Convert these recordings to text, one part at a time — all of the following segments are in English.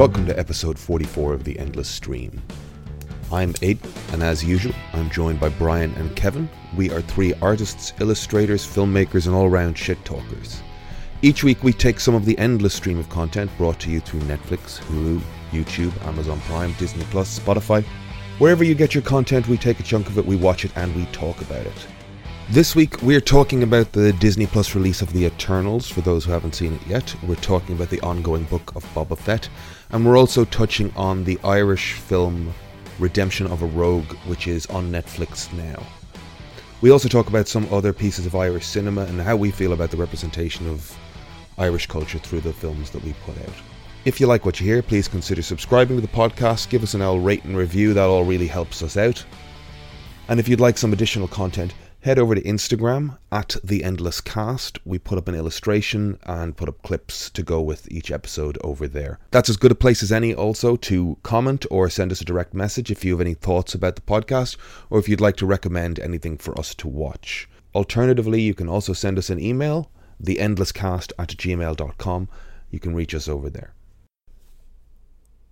Welcome to episode 44 of The Endless Stream. I'm Aidan, and as usual, I'm joined by Brian and Kevin. We are three artists, illustrators, filmmakers, and all round shit talkers. Each week, we take some of the endless stream of content brought to you through Netflix, Hulu, YouTube, Amazon Prime, Disney Plus, Spotify. Wherever you get your content, we take a chunk of it, we watch it, and we talk about it. This week, we're talking about the Disney Plus release of The Eternals, for those who haven't seen it yet. We're talking about the ongoing book of Boba Fett, and we're also touching on the Irish film Redemption of a Rogue, which is on Netflix now. We also talk about some other pieces of Irish cinema and how we feel about the representation of Irish culture through the films that we put out. If you like what you hear, please consider subscribing to the podcast, give us an L rate and review, that all really helps us out. And if you'd like some additional content, head over to Instagram at the Endless Cast. We put up an illustration and put up clips to go with each episode over there. That's as good a place as any also to comment or send us a direct message if you have any thoughts about the podcast or if you'd like to recommend anything for us to watch. Alternatively, you can also send us an email, theendlesscast at gmail.com. You can reach us over there.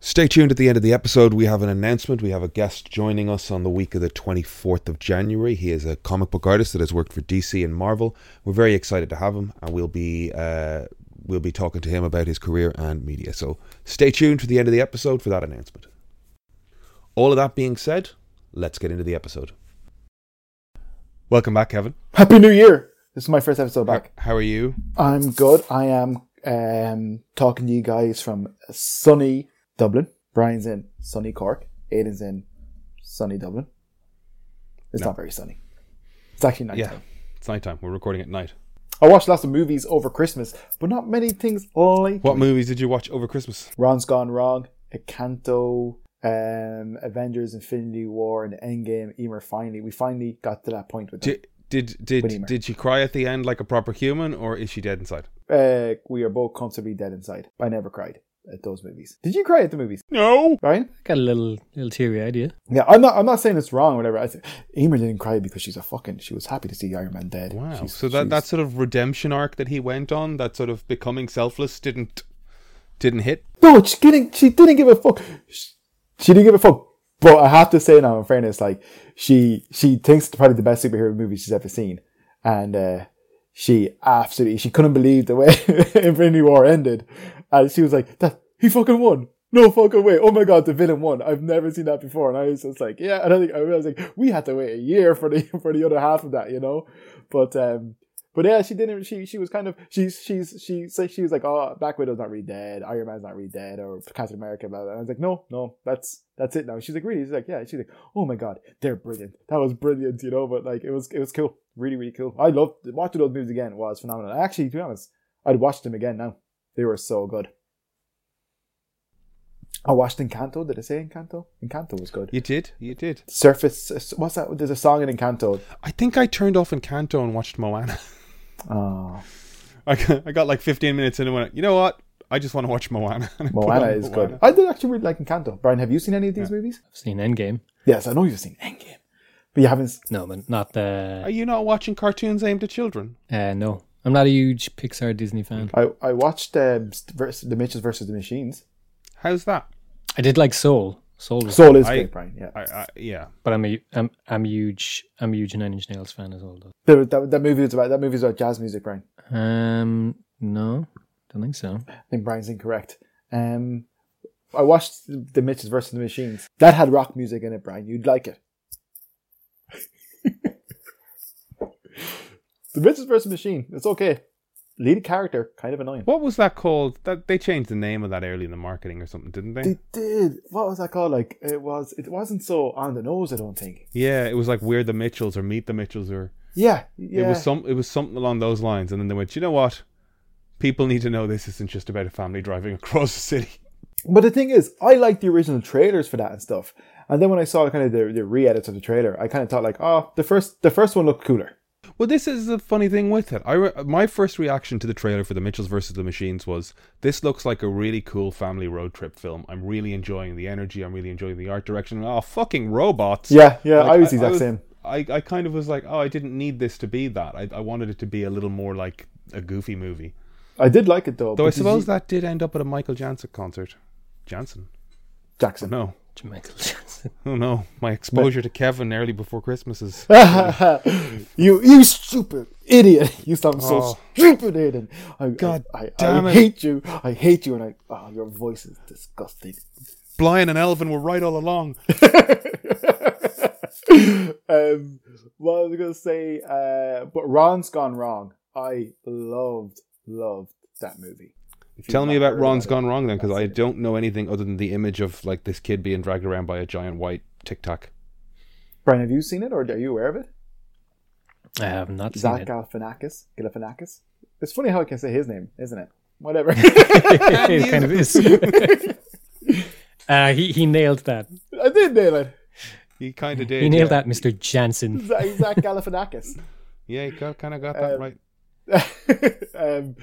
Stay tuned at the end of the episode. We have an announcement. We have a guest joining us on the week of the 24th of January. He is a comic book artist that has worked for DC and Marvel. We're very excited to have him, and we'll be uh, we'll be talking to him about his career and media. So stay tuned to the end of the episode for that announcement. All of that being said, let's get into the episode. Welcome back, Kevin. Happy New Year! This is my first episode back. How are you? I'm good. I am um, talking to you guys from sunny Dublin. Brian's in sunny Cork. Aidan's in sunny Dublin. It's No. not very sunny. It's actually night Yeah, it's nighttime. We're recording at night. I watched lots of movies over Christmas, but not many things like What movies did you watch over Christmas? Ron's Gone Wrong, Encanto, um, Avengers, Infinity War, and Endgame. Emer finally, we finally got to that point with them. Did did What do you did, mean? did she cry at the end like a proper human, or is she dead inside? Uh, we are both comfortably dead inside. I never cried at those movies. Did you cry at the movies, No. Brian? Got a little little teary idea. yeah. Yeah, I'm not. I'm not saying it's wrong or whatever. I th- Emer didn't cry because she's a fucking. She was happy to see Iron Man dead. Wow. She's- so that she's- that sort of redemption arc that he went on, that sort of becoming selfless, didn't didn't hit. no, she didn't. She didn't give a fuck. She, she didn't give a fuck. But I have to say now, in fairness, like she she thinks it's probably the best superhero movie she's ever seen, and uh, she absolutely she couldn't believe the way Infinity War ended, and she was like, "That he fucking won." No fucking way! Oh my god, the villain won! I've never seen that before, and I was just like, yeah. And I think I was like, we had to wait a year for the for the other half of that, you know. But um, but yeah, she didn't. She she was kind of she's she's she said she was like, oh, Black Widow's not really dead, Iron Man's not really dead, or Captain America. Blah, blah. And I was like, no, no, that's that's it now. She's like, really? She's like, yeah. She's like, oh my god, they're brilliant. That was brilliant, you know. But like, it was it was cool, really really cool. I loved watching those movies again. It Was phenomenal. Actually, to be honest, I'd watch them again now. They were so good. I watched Encanto. Did I say Encanto? Encanto was good. You did. You did. Surface. What's that? There's a song in Encanto. I think I turned off Encanto and watched Moana. Oh, I got, I got like 15 minutes in and went, you know what? I just want to watch Moana. And I put Moana is good. I did actually really like Encanto. Brian, have you seen any of these movies? I've seen Endgame. Yes, I know you've seen Endgame, but you haven't. No, but not the. Are you not watching cartoons aimed at children? Uh, no, I'm not a huge Pixar Disney fan. I I watched um, vers- the Mitchells versus the Machines. How's that? I did like Soul. Soul was, Soul is I- great, Brian. Yeah, I, I yeah. but I'm a I'm I'm a huge I'm a huge Nine Inch Nails fan as well. Though. that, that, that movie is about that movie is about jazz music, Brian. Um, no, don't think so. I think Brian's incorrect. Um, I watched the Mitchells versus the Machines. That had rock music in it, Brian. You'd like it. the Mitchells versus Machine. It's okay. Lead character, kind of annoying. What was that called? That they changed the name of that early in the marketing or something, didn't they? They did. What was that called? Like it was. It wasn't so on the nose. I don't think. yeah, it was like We're the Mitchells or Meet the Mitchells or Yeah. Yeah. it was some it was something along those lines. And then they went, you know what? People need to know this isn't just about a family driving across the city. But the thing is, I like the original trailers for that and stuff. And then when I saw kind of the, the re-edits of the trailer, I kind of thought like, oh, the first the first one looked cooler. Well, this is the funny thing with it. I re- my first reaction to the trailer for the Mitchells versus the Machines was this looks like a really cool family road trip film. I'm really enjoying the energy. I'm really enjoying the art direction. Oh, fucking robots! Yeah, yeah, Like, I was the exact same. I, I kind of was like, oh, I didn't need this to be that. I, I wanted it to be a little more like a goofy movie. I did like it though. Though I suppose you- that did end up at a Michael Jansen concert. Jansen. Jackson. No. Michael Jackson. Oh no. My exposure to Kevin early before Christmas is. you you stupid idiot! You sound so Oh. stupid, Aidan. I, God I, I, damn I it. hate you. I hate you, and I. Oh, your voice is disgusting. Blind and Elvin were right all along. um, what I was gonna say, uh, but Ron's gone wrong. I loved, loved that movie. If Tell me about heard Ron's it, Gone Wrong then, because I don't know anything other than the image of like this kid being dragged around by a giant white tic tac. Brian, have you seen it, or are you aware of it? I have not seen Zach it. Galifianakis. Galifianakis. It's funny how I can say his name, isn't it? Whatever. it kind of is. uh, he he nailed that. I did nail it. He kind of did. He nailed yeah. that, Mr. Jansen. Zach, Zach Galifianakis. Yeah, he kind of got that Um, right. um,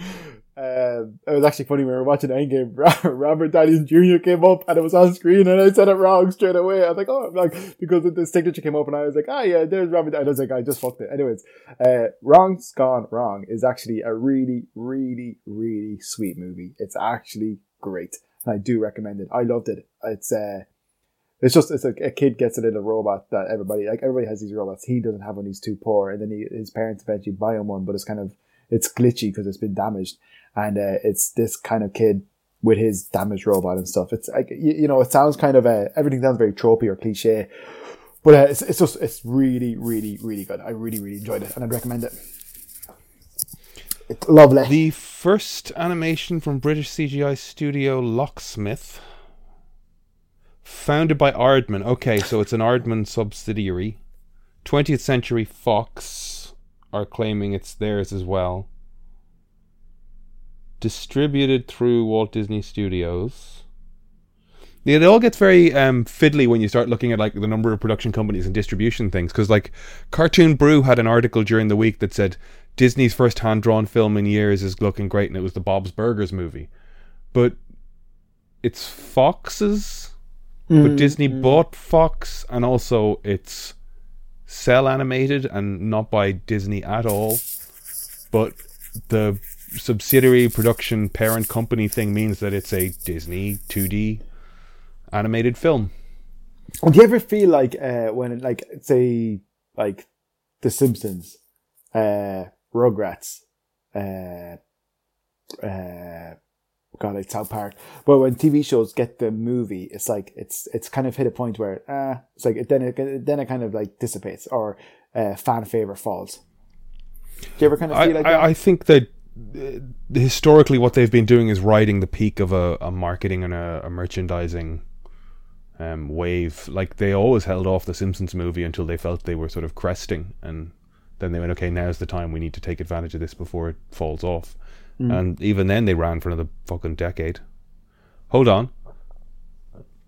um, it was actually funny when we were watching Endgame. Robert Downey Jr. came up and it was on screen, and I said it wrong straight away. I was like, "Oh, like because the signature came up, and I was like, ah, yeah, there's Robert." Downey. I was like, "I just fucked it." Anyways, uh, "Wrong's Gone Wrong" is actually a really, really, really sweet movie. It's actually great, and I do recommend it. I loved it. It's uh, it's just it's like a kid gets a little robot that everybody like everybody has these robots. He doesn't have one. He's too poor, and then he, his parents eventually buy him one, but it's kind of it's glitchy because it's been damaged, and uh, it's this kind of kid with his damaged robot and stuff. It's like you, you know, it sounds kind of uh, everything sounds very tropey or cliche, but uh, it's it's just it's really really really good. I really really enjoyed it, and I'd recommend it. It's lovely. The first animation from British CGI studio Locksmith, founded by Aardman. Okay, so it's an Aardman subsidiary. 20th Century Fox are claiming it's theirs as well. Distributed through Walt Disney Studios. Yeah, it all gets very um, fiddly when you start looking at like the number of production companies and distribution things. Because like Cartoon Brew had an article during the week that said Disney's first hand drawn film in years is looking great, and it was the Bob's Burgers movie. But it's Fox's, but Disney bought Fox, and also it's cell animated and not by Disney at all. But the subsidiary production parent company thing means that it's a Disney 2D animated film. Do you ever feel like uh, when like say like The Simpsons, uh, Rugrats, uh, uh, God, it's South Park, but when TV shows get the movie, it's like it's it's kind of hit a point where uh, it's like it, then it then it kind of like dissipates or uh, fan favor falls. Do you ever kind of I, feel like that? I, I think that uh, historically what they've been doing is riding the peak of a, a marketing and a, a merchandising um, wave. Like they always held off the Simpsons movie until they felt they were sort of cresting, and then they went, "Okay, now's the time. We need to take advantage of this before it falls off." And even then, they ran for another fucking decade. Hold on.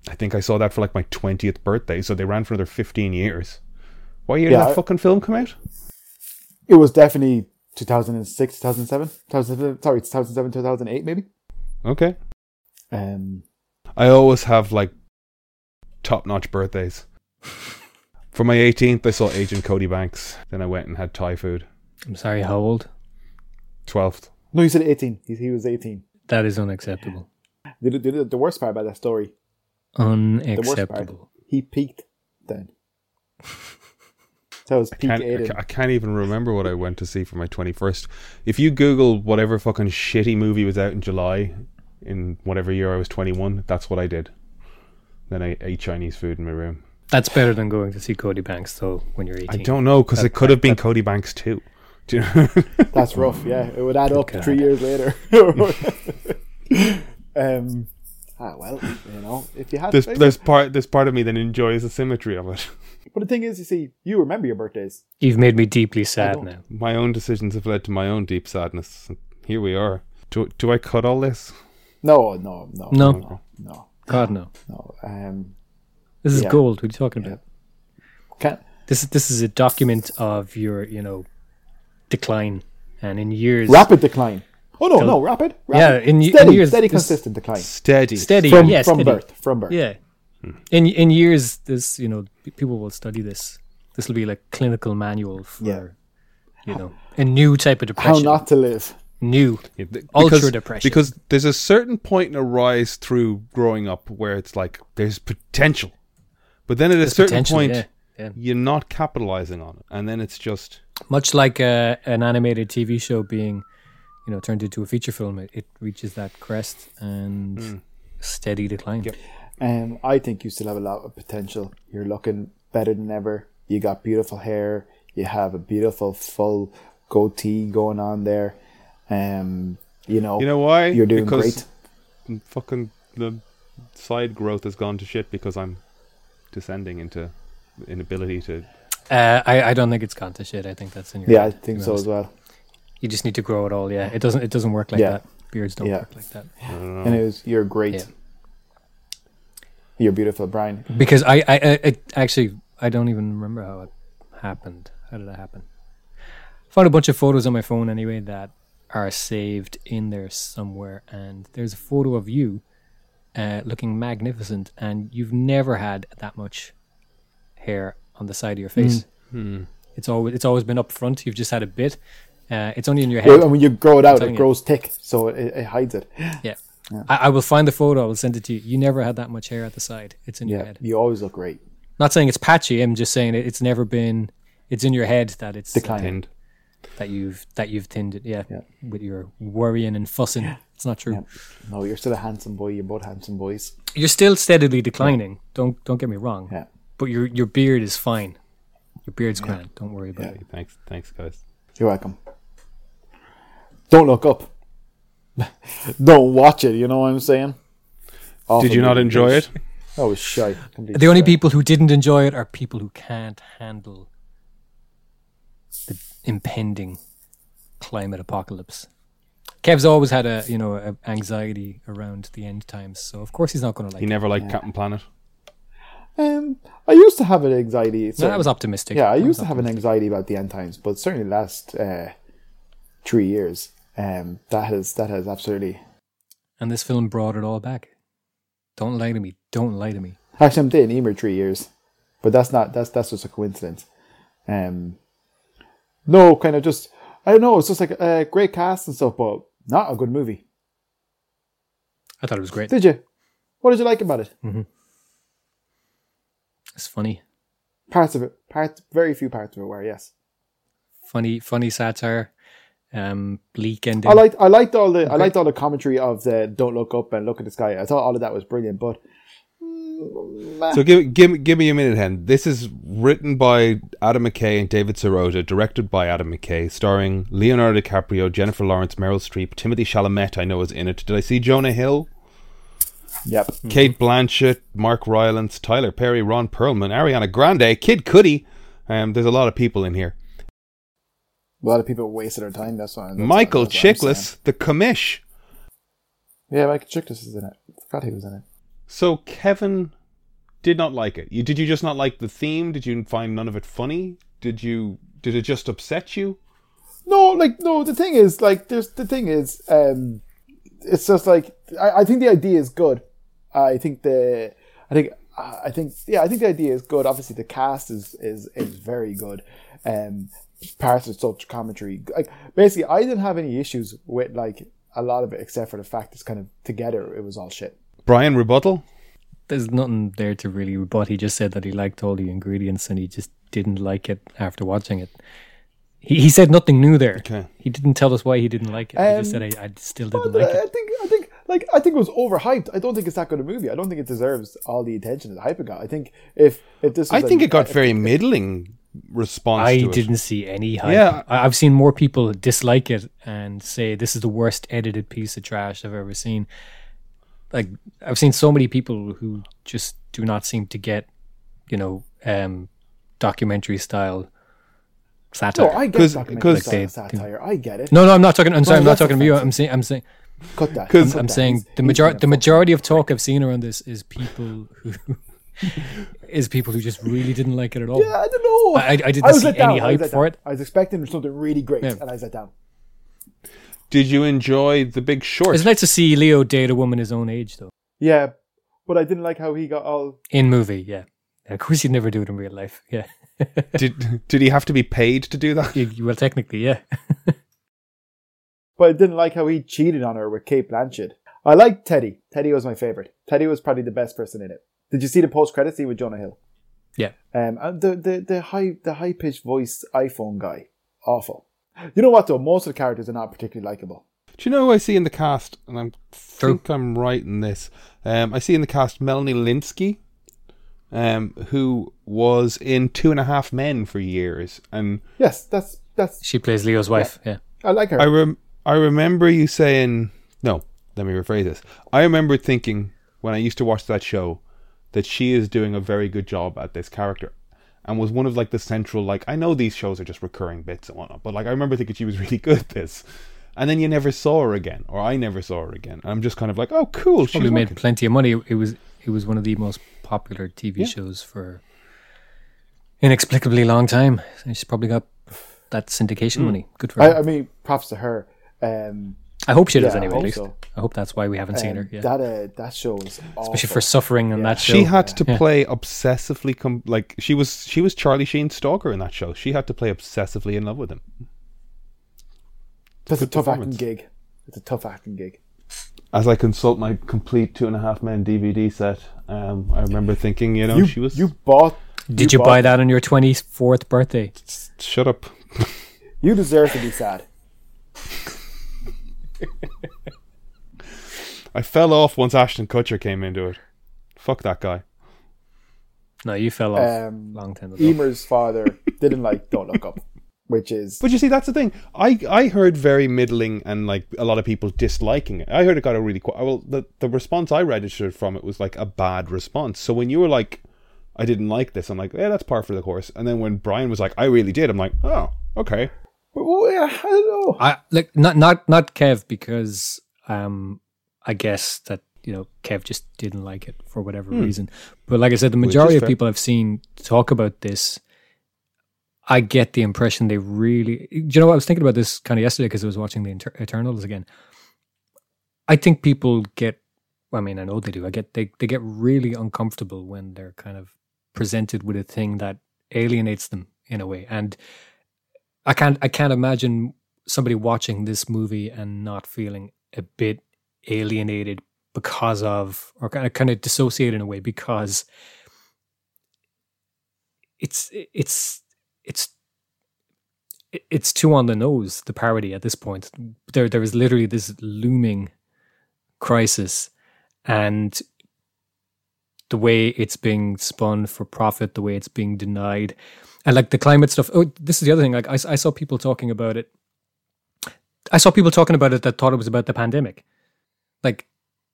I think I saw that for like my twentieth birthday, so they ran for another fifteen years. What year Yeah, did I- that fucking film come out? it was definitely 2006, 2007, 2007 sorry, 2007, 2008 maybe. Okay. Um, I always have like top notch birthdays. For my 18th, I saw Agent Cody Banks. Then I went and had Thai food. I'm sorry, how old? 12th. No, you said 18. He, he was 18. That is unacceptable. The, the, the worst part about that story, worst part. Unacceptable. he peaked then. That was peak Can't, I, Aidan. ca- I can't even remember what I went to see for my 21st. If you Google whatever fucking shitty movie was out in July in whatever year I was 21, that's what I did. Then I ate Chinese food in my room. That's better than going to see Cody Banks, though, when you're 18. I don't know because it could have been that- Cody Banks too. Do you know? That's rough. Yeah, it would add up God. three years later. um, ah, well, you know, if you had, there's, there's part there's part of me that enjoys the symmetry of it. but the thing is, you see, you remember your birthdays. You've made me deeply sad now. My own decisions have led to my own deep sadness. Here we are. Do, do I cut all this? No, no, no, No. no, no, God, no. no. Um, This is Yeah. gold. What are you talking about? can't. This is this is a document of your, you know, decline, and in years, Rapid decline. Oh no, no, rapid. Yeah, in y- in years, steady, consistent decline Steady. steady, from yeah, from steady. birth, from birth. Yeah, in in years, this you know, people will study this. This will be like clinical manual for, Yeah. you know, a new type of depression. How depression. not to live. new Yeah, th- ultra because, depression. Because there's a certain point in a rise through growing up where it's like there's potential, but then at a certain point yeah, yeah. you're not capitalizing on it, and then it's just much like uh, an animated TV show being, you know, turned into a feature film, it, it reaches that crest and steady decline. Yep. Um, I think you still have a lot of potential. You're looking better than ever. You got beautiful hair. You have a beautiful full goatee going on there. Um, you know, you know why you're doing because great. Fucking the side growth has gone to shit because I'm descending into inability to. Uh, I, I don't think it's gone to shit. I think that's in your Yeah, I head, to think so as well. You just need to grow it all. Yeah, it doesn't. It doesn't work like Yeah. that. Beards don't Yeah. work like that. I don't. And it was, you're great. Yeah. You're beautiful, Brian. Because I, I, I, I actually I don't even remember how it happened. How did that happen? I found a bunch of photos on my phone anyway that are saved in there somewhere, and there's a photo of you uh, looking magnificent, and you've never had that much hair on the side of your face. Hmm. It's always it's always been up front. You've just had a bit. Uh, it's only in your head. Well, and when you grow it out, telling it you. grows thick, so it, it hides it. yeah. I, I will find the photo. I will send it to you. You never had that much hair at the side. It's in your head. you always look great. Not saying it's patchy. I'm just saying it, it's never been. It's in your head that it's Decline. Tinned. that you've that you've thinned it. Yeah, Yeah. with your worrying and fussing. It's not true. Yeah. No, you're still a handsome boy. You're both handsome boys. You're still steadily declining. Don't don't get me wrong. Yeah. But your your beard is fine. Your beard's grand. Don't worry about Yeah. it. Thanks, thanks, guys. You're welcome. Don't look up. Don't watch it. You know what I'm saying? Awful Did you not enjoy it? I was shy. Completely The only shy. people who didn't enjoy it are people who can't handle the impending climate apocalypse. Kev's always had a you know a anxiety around the end times, so of course he's not going to like. He it. never liked Captain Planet. Um, I used to have an anxiety. No, that was optimistic. Yeah, I That used to have an anxiety about the end times, but certainly the last uh, three years, um, that has that has absolutely. And this film brought it all back. Don't lie to me. Don't lie to me. Actually, I'm dating Emer three years, but that's not that's that's just a coincidence. Um, no, kind of just I don't know. It's just like a great cast and stuff, but not a good movie. I thought it was great. Did you? What did you like about it? It's funny, Parts of it, parts, very few parts of it were yes. funny, funny satire. Um, bleak ending. I liked I liked all the I liked all the commentary of the "Don't look up" and "Look at the sky." I thought all of that was brilliant, but mm. So give give give me a minute, Hen. This is written by Adam McKay and David Sirota, directed by Adam McKay, starring Leonardo DiCaprio, Jennifer Lawrence, Meryl Streep, Timothée Chalamet. I know is in it. Did I see Jonah Hill, yep, Cate Blanchett, Mark Rylance, Tyler Perry, Ron Perlman, Ariana Grande, Kid Cudi? Um, there's a lot of people in here. a lot of people wasted our time. That's why. Michael what. Chiklis, the commish. Yeah, Michael Chiklis is in it. I forgot he was in it. So Kevin did not like it. You did you just not like the theme? Did you find none of it funny? Did you did it just upset you? No, like no. The thing is, like, there's the thing is, um, it's just like I, I think the idea is good. I think the, I think, I think, yeah, I think the idea is good. Obviously, the cast is is is very good. Um, parts of such commentary, like basically, I didn't have any issues with like a lot of it, except for the fact it's kind of together. It was all shit. Brian rebuttal? There's nothing there to really rebut. He just said that he liked all the ingredients and he just didn't like it after watching it. He, he said nothing new there. Okay. He didn't tell us why he didn't like it. he just Um, said I, I still didn't But like I it. think I think like I think it was overhyped. I don't think it's that good a movie. I don't think it deserves all the attention that the hype it got. I think if if this, I was think a- it got very middling response I to didn't see any hype. Yeah. I, I've seen more people dislike it and say this is the worst edited piece of trash I've ever seen. Like I've seen so many people who just do not seem to get, you know, um, documentary style satire. No, I get 'Cause- documentary 'cause- style They- satire. I get it. No, no, I'm not talking. I'm sorry, I'm not that's talking to you. I'm saying, I'm saying, Cut that. 'Cause- cut I'm that. saying He's- the he's major, the majority of talk I've seen around this is people who is people who just really didn't like it at all. Yeah, I don't know. I- I didn't was see let any down. I was hype for down. it. I was expecting something really great, Yeah. and I was let down. Did you enjoy The Big Short? It's nice to see Leo date a woman his own age, though. Yeah, but I didn't like how he got all. In movie, yeah. Of course, you'd never do it in real life. Yeah. did did he have to be paid to do that? You- you- well, technically, yeah. but I didn't like how he cheated on her with Cate Blanchett. I liked Teddy. Teddy was my favorite. Teddy was probably the best person in it. Did you see the post credit scene with Jonah Hill? Yeah. Um, and the the the high the high pitched voice iPhone guy, awful. You know what though? Most of the characters are not particularly likable. Do you know who I see in the cast? And I True. think I'm right in this. Um, I see in the cast Melanie Lynskey, um, who was in Two and a Half Men for years, and Yes, that's that's. She plays Leo's wife. Yeah. I like her. I rem- I remember you saying no. Let me rephrase this. I remember thinking when I used to watch that show that she is doing a very good job at this character, and was one of like the central like I know these shows are just recurring bits and whatnot, but like I remember thinking she was really good at this. And then you never saw her again, or I never saw her again. And I'm just kind of like, oh, cool. She Probably made working. plenty of money. It was it was one of the most popular TV Yeah. shows for inexplicably long time. And she's probably got that syndication hmm. money. Good for her. I, I mean, props to her. Um, I hope she does yeah, I anyway. hope At least so. I hope that's why we haven't seen um, her. Yeah. That uh, that show was awful. Especially for suffering on Yeah. that show. She had to Yeah. play obsessively, com- like she was. She was Charlie Sheen's stalker in that show. She had to play obsessively in love with him. That's a tough acting gig. It's a tough acting gig. As I consult my complete Two and a Half Men DVD set, um, I remember thinking, you know, you she was. you bought. Did you, bought- buy that on your twenty fourth birthday? Shut up. You deserve to be sad. I fell off once Ashton Kutcher came into it. Fuck that guy. No, you fell off Um, long time ago. Emer's father didn't like Don't Look Up, which is But you see, that's the thing. I I heard very middling and like a lot of people disliking it. I heard it got a really qu- well. The the response I registered from it was like a bad response. So when you were like, I didn't like this, I'm like, yeah, that's par for the course. And then when Brian was like, I really did, I'm like, oh, okay. Yeah, I don't know. I like not not not Kev because um I guess that you know Kev just didn't like it for whatever reason. But like I said, the majority of people I've seen talk about this, I get the impression they really. Do you know what I was thinking about this kind of yesterday because I was watching the Inter- Eternals again. I think people get. I mean, I know they do. I get they they get really uncomfortable when they're kind of presented with a thing that alienates them in a way, and I can't I can't imagine somebody watching this movie and not feeling a bit alienated because of or kind of kind of dissociated in a way because it's it's it's it's too on the nose the parody at this point. There there is literally this looming crisis and the way it's being spun for profit the way it's being denied and like the climate stuff oh this is the other thing like I, I saw people talking about it i saw people talking about it that thought it was about the pandemic like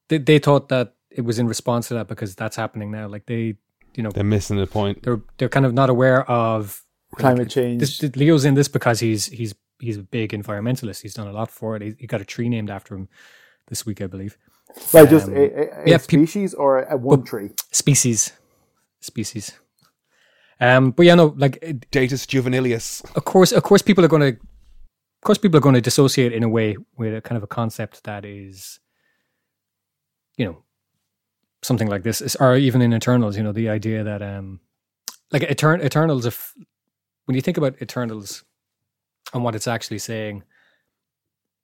they, they thought that it was in response to that because that's happening now like they you know They're missing the point. they're they're kind of not aware of Climate change. this, this- Leo's in this because he's he's he's a big environmentalist. He's done a lot for it. He, he got a tree named after him this week, I believe. like just um, a, a, a yeah, peop- species or a, a one tree. Species, species. Um, but yeah, no, like Datus juvenilius. of course, of course, people are going to, of course, people are going to dissociate in a way with a kind of a concept that is, you know, something like this, or even in Eternals, you know, the idea that, um, like Etern- Eternals, if when you think about Eternals and what it's actually saying,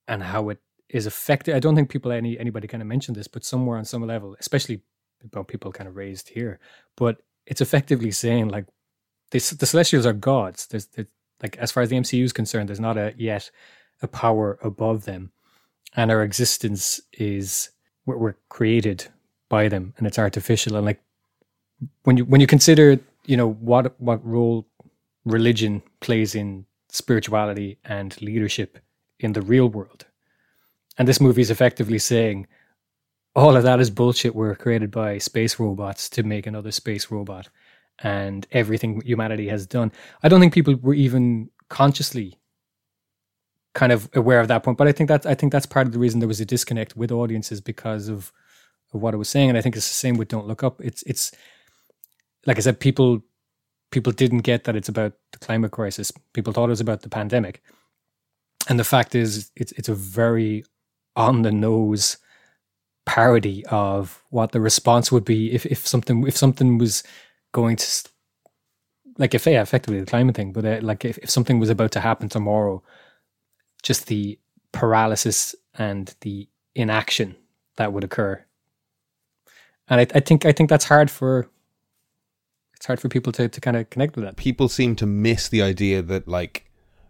and how it is affected, I don't think people any anybody kind of mentioned this, but somewhere on some level, especially about people kind of raised here, but it's effectively saying like this, the Celestials are gods. There's, there, like as far as the MCU is concerned, there's not a yet a power above them, and our existence is we're, we're created by them, and it's artificial. And like when you when you consider you know what what role religion plays in spirituality and leadership in the real world, and this movie is effectively saying all of that is bullshit. We're created by space robots to make another space robot and everything humanity has done. I don't think people were even consciously kind of aware of that point, but I think that's I think that's part of the reason there was a disconnect with audiences because of, of what I was saying, and I think it's the same with Don't Look Up. It's it's like I said, people people didn't get that it's about the climate crisis. People thought it was about the pandemic, and the fact is, it's it's a very on the nose parody of what the response would be if, if something if something was going to like if yeah effectively the climate thing but uh, like if, if something was about to happen tomorrow just the paralysis and the inaction that would occur. And I, I think I think that's hard for it's hard for people to, to kind of connect with that. People seem to miss the idea that like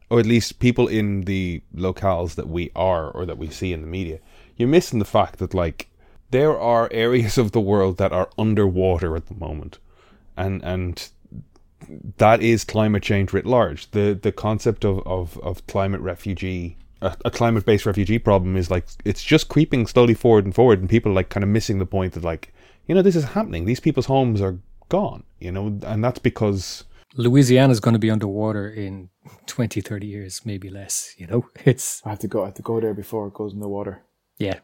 or at least people in the locales that we are or that we see in the media, you're missing the fact that like there are areas of the world that are underwater at the moment. And and that is climate change writ large. The the concept of, of, of climate refugee a, a climate based refugee problem is like it's just creeping slowly forward and forward and people are like kind of missing the point that like, you know, this is happening. These people's homes are gone, you know, and that's because Louisiana is going to be underwater in 20, 30 years, maybe less. You know, it's I have to go. I have to go there before it goes in the water. yeah.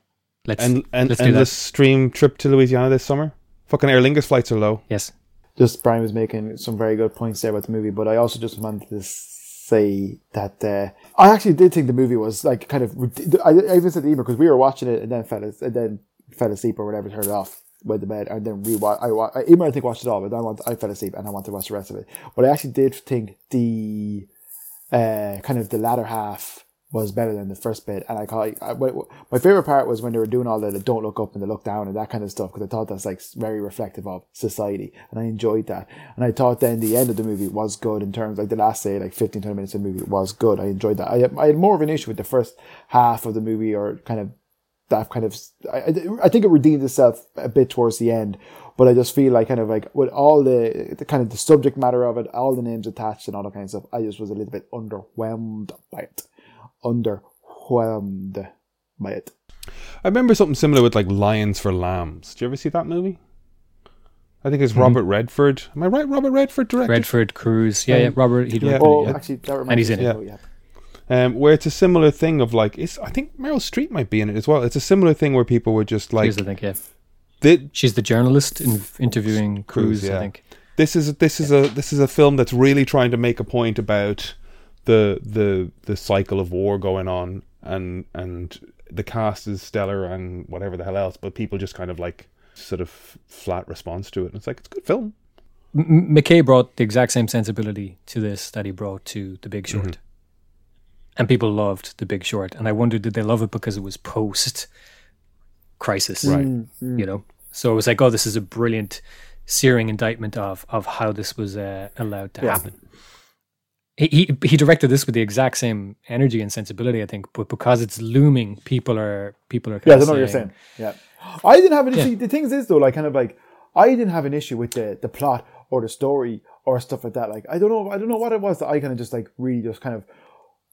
Let's and and let's do endless that. stream trip to Louisiana this summer. Fucking Aer Lingus flights are low. Yes, Just Brian was making some very good points there about the movie, but I also just wanted to say that uh, I actually did think the movie was like kind of. I, I even said to Emer because we were watching it and then fell and then fell asleep or whatever, turned it off, went to bed, and then re I wa- Emer I think watched it all, but I, want, I fell asleep and I want to watch the rest of it. But I actually did think the uh, kind of the latter half was better than the first bit. And I call I, my favorite part was when they were doing all the, the don't look up and the look down and that kind of stuff because I thought that's like very reflective of society and I enjoyed that. And I thought then the end of the movie was good in terms like the last say like 15 20 minutes of the movie was good. I enjoyed that. I, I had more of an issue with the first half of the movie or kind of that kind of I, I- think it redeemed itself a bit towards the end but I just feel like kind of like with all the, the kind of the subject matter of it all the names attached and all that kind of stuff I just was a little bit underwhelmed by it underwhelmed by it I remember something similar with like Lions for Lambs. Did you ever see that movie? I think it's Mm-hmm. Robert Redford. Am I right? Robert Redford directed. Redford, Cruise. Yeah, yeah. Robert. He Yeah. directed oh it, yeah. actually that reminds And he's me in it. yeah. Um, where it's a similar thing of like, it's, I think Meryl Streep might be in it as well. It's a similar thing where people were just like, Here's the thing, yeah. thi- She's the journalist in, interviewing Cruise, Cruise, yeah. I think. this is this is a this is a film that's really trying to make a point about the the the cycle of war going on and and the cast is stellar and whatever the hell else but people just kind of like sort of flat response to it and it's like it's a good film M- McKay brought the exact same sensibility to this that he brought to The Big Short. And people loved The Big Short. And I wondered, did they love it because it was post crisis? Right. You know? So it was like, oh, this is a brilliant, searing indictment of, of how this was uh, allowed to Yeah. happen. He, he he directed this with the exact same energy and sensibility, I think, but because it's looming, people are people are. yeah I know what you're saying yeah I didn't have an issue the things is though like kind of like I didn't have an issue with the the plot or the story or stuff like that like I don't know I don't know what it was that I kind of just like really just kind of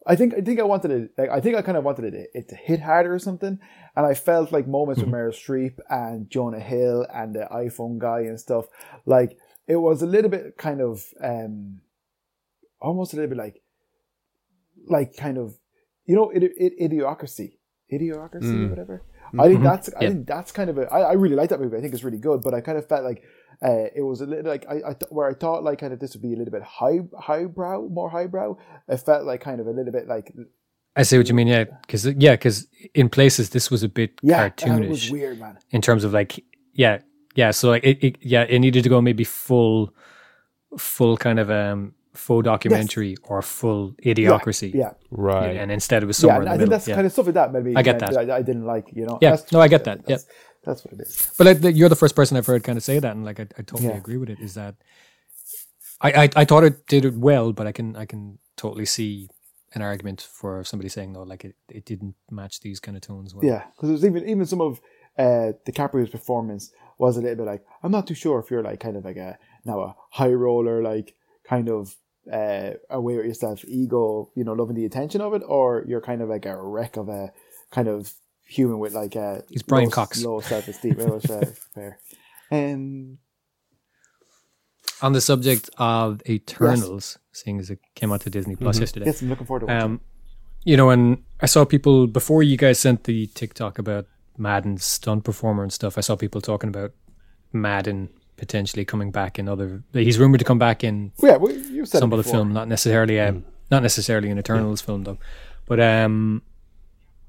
I think I think I wanted it. Like, I think I kind of wanted it, it to hit harder or something, and I felt like moments with Meryl Streep and Jonah Hill and the iPhone guy and stuff. Like it was a little bit kind of um, almost a little bit like, like kind of, you know, it, it, idiocracy, idiocracy, Mm. whatever. I think that's I Yeah. think that's kind of a. I, I really like that movie. I think it's really good, but I kind of felt like uh, it was a little like I, I th- where I thought like kind of this would be a little bit high highbrow, more highbrow. It felt like kind of a little bit like I see what you mean, yeah, because yeah, because in places this was a bit yeah, that cartoonish was weird, man. in terms of like, yeah, yeah. So like, it, it, yeah, it needed to go maybe full, full kind of um faux documentary or full idiocracy. Yeah, right and instead it was yeah. somewhere and in I the think middle. that's yeah. kind of stuff like that. Maybe I get that. I, I didn't like, you know. Yeah, That's- no, I get that, That's, that's what it is. But like, you're the first person I've heard kind of say that, and like I, I totally Yeah. agree with it. Is that I, I I thought it did it well, but I can I can totally see an argument for somebody saying no, like it, it didn't match these kind of tones well. Yeah, because it was even even some of uh, DiCaprio's performance was a little bit like I'm not too sure if you're like kind of like a now a high roller like kind of uh, aware of yourself ego you know loving the attention of it or you're kind of like a wreck of a kind of human with like a He's Brian low, Cox. low self esteem. It uh, fair. Um, On the subject of Eternals, seeing as it came out to Disney Plus yesterday, yes, I'm looking forward to watching. um, you know, and I saw people before you guys sent the TikTok about Madden's stunt performer and stuff. I saw people talking about Madden potentially coming back in other. He's rumored to come back in yeah, well, you said some other film, not necessarily a, not necessarily an Eternals film though. But um,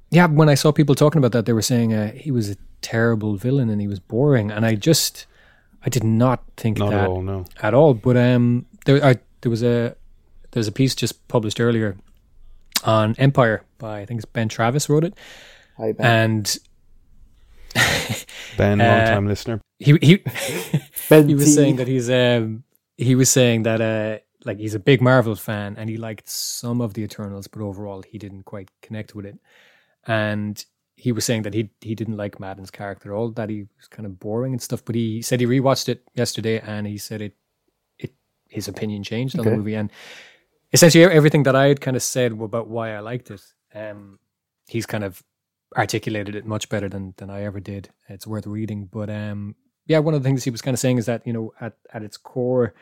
yeah, when I saw people talking about that, they were saying uh, he was a terrible villain and he was boring, and I just I did not think not that at all no at all. But um, there I, there was a there's a piece just published earlier on Empire by I think it's Ben Travis wrote it, Hi, Ben. and Ben, Uh, long time listener. he he ben he was T. saying that he's um he was saying that uh like he's a big Marvel fan and he liked some of the Eternals, but overall he didn't quite connect with it. And he was saying that he he didn't like Madden's character at all, that he was kind of boring and stuff. But he said he rewatched it yesterday and he said it it his opinion changed on the movie and essentially everything that I had kind of said about why I liked it, um, he's kind of articulated it much better than than I ever did. It's worth reading. But um yeah, one of the things he was kind of saying is that, you know, at, at its core,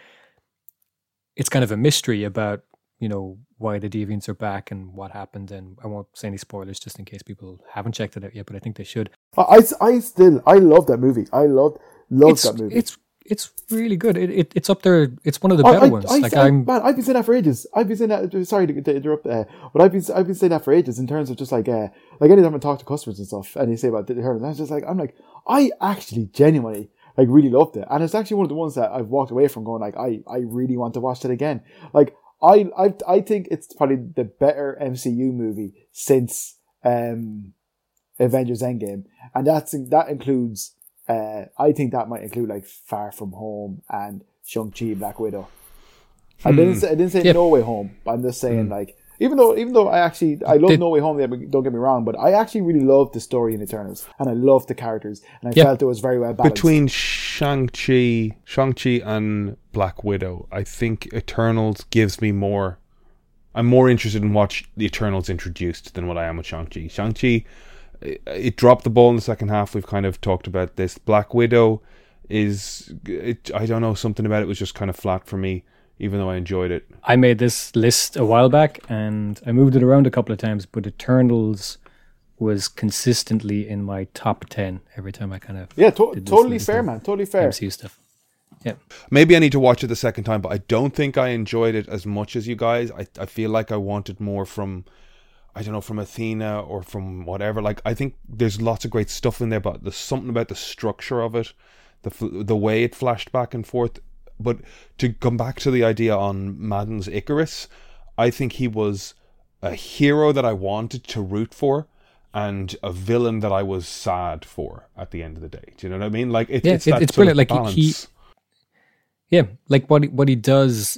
it's kind of a mystery about, you know, why the deviants are back and what happened. And I won't say any spoilers just in case people haven't checked it out yet, but I think they should. I, I, I still, I love that movie. I loved, loved it's, that movie. it's it's really good. It, it it's up there. It's one of the better I, ones. I, like I, I'm man, I've been saying that for ages. I've been saying that. Sorry to, to interrupt, uh, but I've been I've been saying that for ages in terms of just like uh, like anytime I talk to customers and stuff, and they say about the Hermes, I was just like, I'm like, I actually genuinely like really loved it, and it's actually one of the ones that I've walked away from going like, I I really want to watch it again. Like I I I think it's probably the better MCU movie since um Avengers Endgame, and that's that includes. Uh, I think that might include like Far From Home and Shang Chi, Black Widow. I didn't say I didn't say Yep. No Way Home, but I'm just saying like even though even though I actually I love Did- No Way Home, don't get me wrong, but I actually really loved the story in Eternals and I loved the characters and I Yep. felt it was very well balanced. Between Shang-Chi, Shang-Chi and Black Widow, I think Eternals gives me more I'm more interested in what the Eternals introduced than what I am with Shang-Chi. Shang-Chi it, it dropped the ball in the second half. We've kind of talked about this. Black Widow is it, I don't know something about it was just kind of flat for me even though I enjoyed it. I made this list a while back and I moved it around a couple of times, but Eternals was consistently in my top ten every time I kind of yeah, to- did totally list fair, of man, totally fair. MCU stuff. Yeah. Maybe I need to watch it the second time, but I don't think I enjoyed it as much as you guys. I, I feel like I wanted more from, I don't know, from Athena or from whatever. Like I think there's lots of great stuff in there, but there's something about the structure of it, the the way it flashed back and forth. But to come back to the idea on Madden's Ikaris, I think he was a hero that I wanted to root for. And a villain that I was sad for at the end of the day. Do you know what I mean? Like it, Yeah, it's it- it's brilliant. Like, he- he- Yeah, like what he, what he does,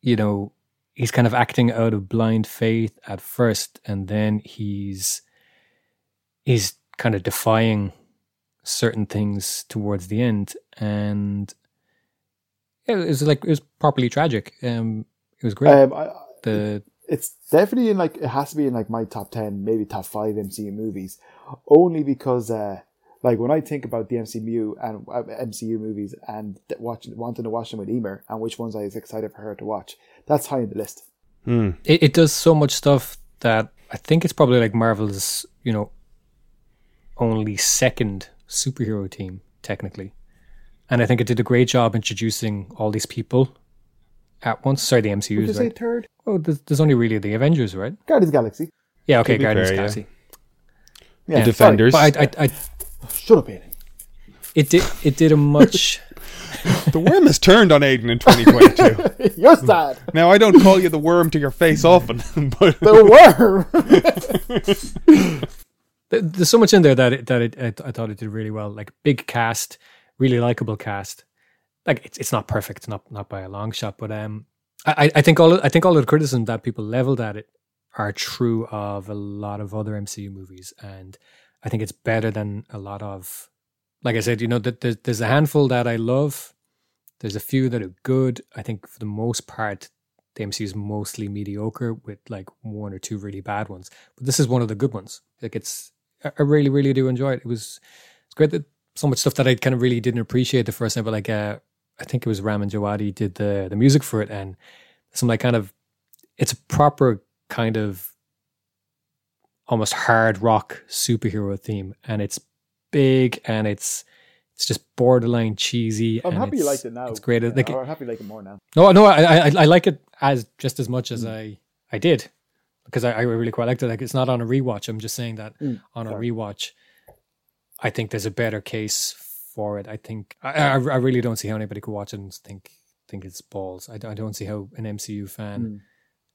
you know, he's kind of acting out of blind faith at first, and then he's he's kind of defying certain things towards the end, and it was like it was properly tragic. Um, it was great. Um, I, the it's definitely in like it has to be in like my top ten, maybe top five MCU movies, only because uh, like when I think about the MCU and uh, MCU movies and watching wanting to watch them with Emer and which ones I was excited for her to watch, that's high in the list. Hmm. it, it does so much stuff that I think it's probably like Marvel's, you know, only second superhero team technically, and I think it did a great job introducing all these people at once. Sorry, the Would you MCU's say right. third? Oh, there's, there's only really the Avengers, right? Guardians of the Galaxy. Yeah, okay, Guardians fair, the yeah. Galaxy. Yeah, Yeah, Defenders. But I, I, I, sorry. Shut up, Aidan. it did, it did a much. The worm has turned on Aidan in 2022. You're sad. now, I don't call you the worm to your face often, but The worm. There's so much in there that it, that it, I, I thought it did really well. Like big cast, really likable cast. Like it's it's not perfect, not not by a long shot, but um, I I think all I think all of the criticism that people leveled at it are true of a lot of other MCU movies, and I think it's better than a lot of. Like I said, you know, that there's, there's a handful that I love. There's a few that are good. I think for the most part, the MCU is mostly mediocre with like one or two really bad ones. But this is one of the good ones. Like it's, I really, really do enjoy it. It was, it's great that so much stuff that I kind of really didn't appreciate the first time. But like, uh, I think it was Ramin Djawadi did the the music for it, and some like kind of, it's a proper kind of almost hard rock superhero theme, and it's big and it's it's just borderline cheesy. I'm and happy you liked it now. It's great. Yeah, Like, I'm happy you like it more now. no, no, I, I, I like it as just as much as I, I did because I, I really quite liked it. Like it's not on a rewatch. I'm just saying that Mm, on a rewatch, I think there's a better case for it. I think I, I, I really don't see how anybody could watch it and think think it's balls. I, don't- I don't see how an MCU fan Mm.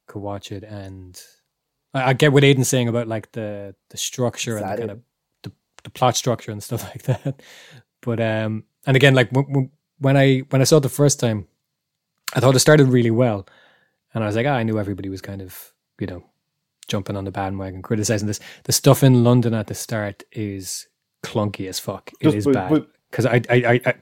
could watch it and I, I get what Aidan's saying about like the the structure and the kind of the, plot structure and stuff like that. But um, and again, like when, when- I when I saw it the first time, I thought it started really well, and I was like, ah, I knew everybody was kind of you know jumping on the bandwagon, criticizing this. The stuff in London at the start is clunky as fuck. It Just- is but- bad because I I I.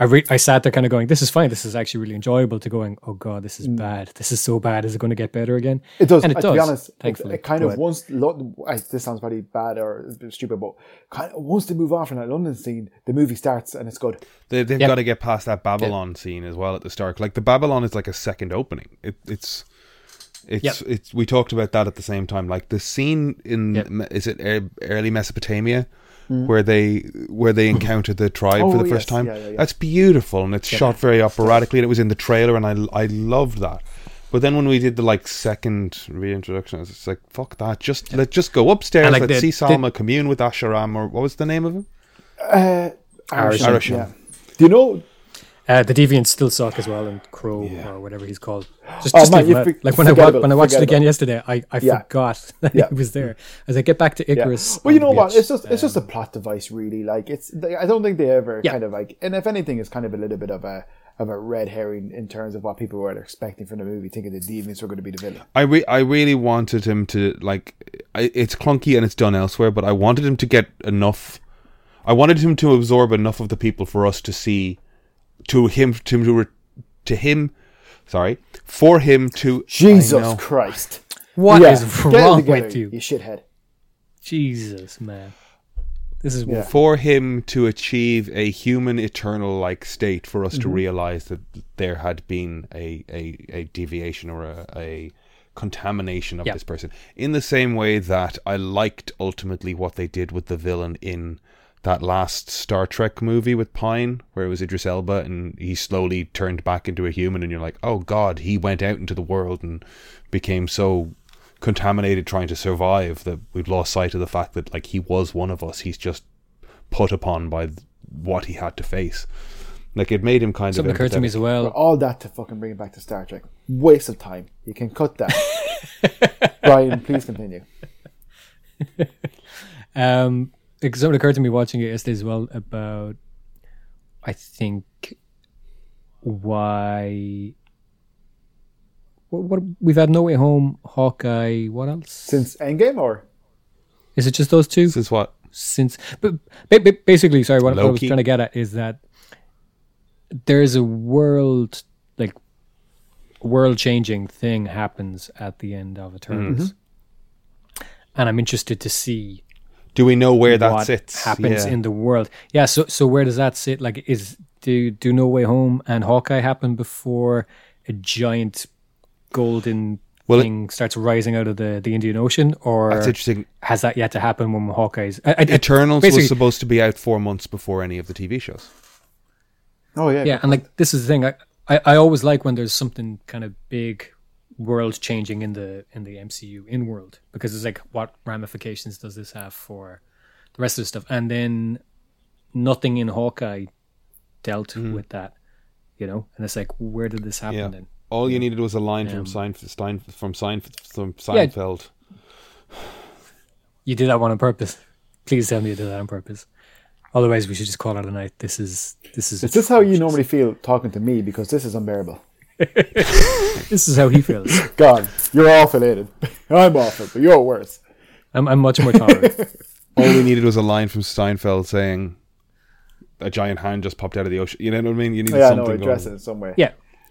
I I, re- I sat there kind of going, this is fine. This is actually really enjoyable to going, oh God, this is bad. This is so bad. Is it going to get better again? It does. And it uh, does, to be honest, it, thankfully. it kind of But- once. Lo- I, this sounds probably bad or stupid, but kind of once they move on from that London scene, the movie starts and it's good. They, they've Yeah. got to get past that Babylon scene as well at the start. Like the Babylon is like a second opening. It, it's it's Yep. it's we talked about that at the same time. Like the scene in Yep. Is it ear- early Mesopotamia where they where they encounter the tribe Oh, for the yes. first time. Yeah, yeah, yeah. That's beautiful and it's shot very operatically and it was in the trailer and I I loved that. But then when we did the like second reintroduction, it's like fuck that. Just let just go upstairs. And, like, let's the- see Salma commune with Asharam or what was the name of him? Uh, Arishem. Arishem. Yeah. Do you know? Uh, the Deviants still suck as well, and Kro or whatever he's called. Just, Oh, just man, leave you him out. for- like when I wa- when I watched it again forgettable. yesterday, I, I Yeah. forgot that Yeah. he was there. As I get back to Yeah. Ikaris, Well, you know what? It's just it's just a plot device, really. Like it's. they- I don't think they ever Yeah. kind of like. And if anything, it's kind of a little bit of a of a red herring in terms of what people were expecting from the movie, thinking the deviants were going to be the villain. I re- I really wanted him to like. I, it's clunky and it's done elsewhere, but I wanted him to get enough. I wanted him to absorb enough of the people for us to see, to him to to, re- to him, sorry, for him to Jesus Christ! What Yeah, is get wrong with you? you shithead? Jesus, man. This is Yeah. for him to achieve a human eternal like state for us Mm-hmm. to realize that there had been a, a, a deviation or a, a contamination of Yeah. this person in the same way that I liked ultimately what they did with the villain in that last Star Trek movie with Pine where it was Idris Elba and he slowly turned back into a human and you're like oh god he went out into the world and became so contaminated trying to survive that we've lost sight of the fact that like he was one of us he's just put upon by th- what he had to face like it made him kind something of occurred to me empathetic. as For well. all that to fucking bring it back to Star Trek, waste of time. You can cut that. Brian, please continue. Um, because something occurred to me watching it yesterday as well about, I think, why. What, what we've had No Way Home, Hawkeye. What else? Since Endgame, or Is it just those two? since what since but ba- ba- basically sorry what, what i was trying to get at is that there's a world like world changing thing happens at the end of eternals mm-hmm. and i'm interested to see do we know where that what sits? happens Yeah. in the world? Yeah so so where does that sit? Like is do do no way home and hawkeye happen before a giant golden Well, it- thing starts rising out of the the indian ocean or that's interesting. has that yet to happen when hawkeye's I, I, Eternals was supposed to be out four months before any of the TV shows. Oh yeah, yeah and like this is the thing. I, I i always like when there's something kind of big world changing in the in the mcu in world because it's like what ramifications does this have for the rest of the stuff? And then nothing in hawkeye dealt with that you know? And it's like where did this happen Yeah. then? All you needed was a line from Um, Seinfeld, Stein, from Seinfeld, from Yeah. You did that one on purpose. Please tell me you did that on purpose. Otherwise we should just call it a night. This is this is Is this how you normally feel talking to me? Because this is unbearable. this is how he feels God, you're awful, Aiden. I'm awful, but you're worse. i'm, I'm much more tolerant All we needed was a line from Steinfeld saying, "A giant hand just popped out of the ocean." You know what I mean? You needed Yeah, no, something. address it going. in some way. yeah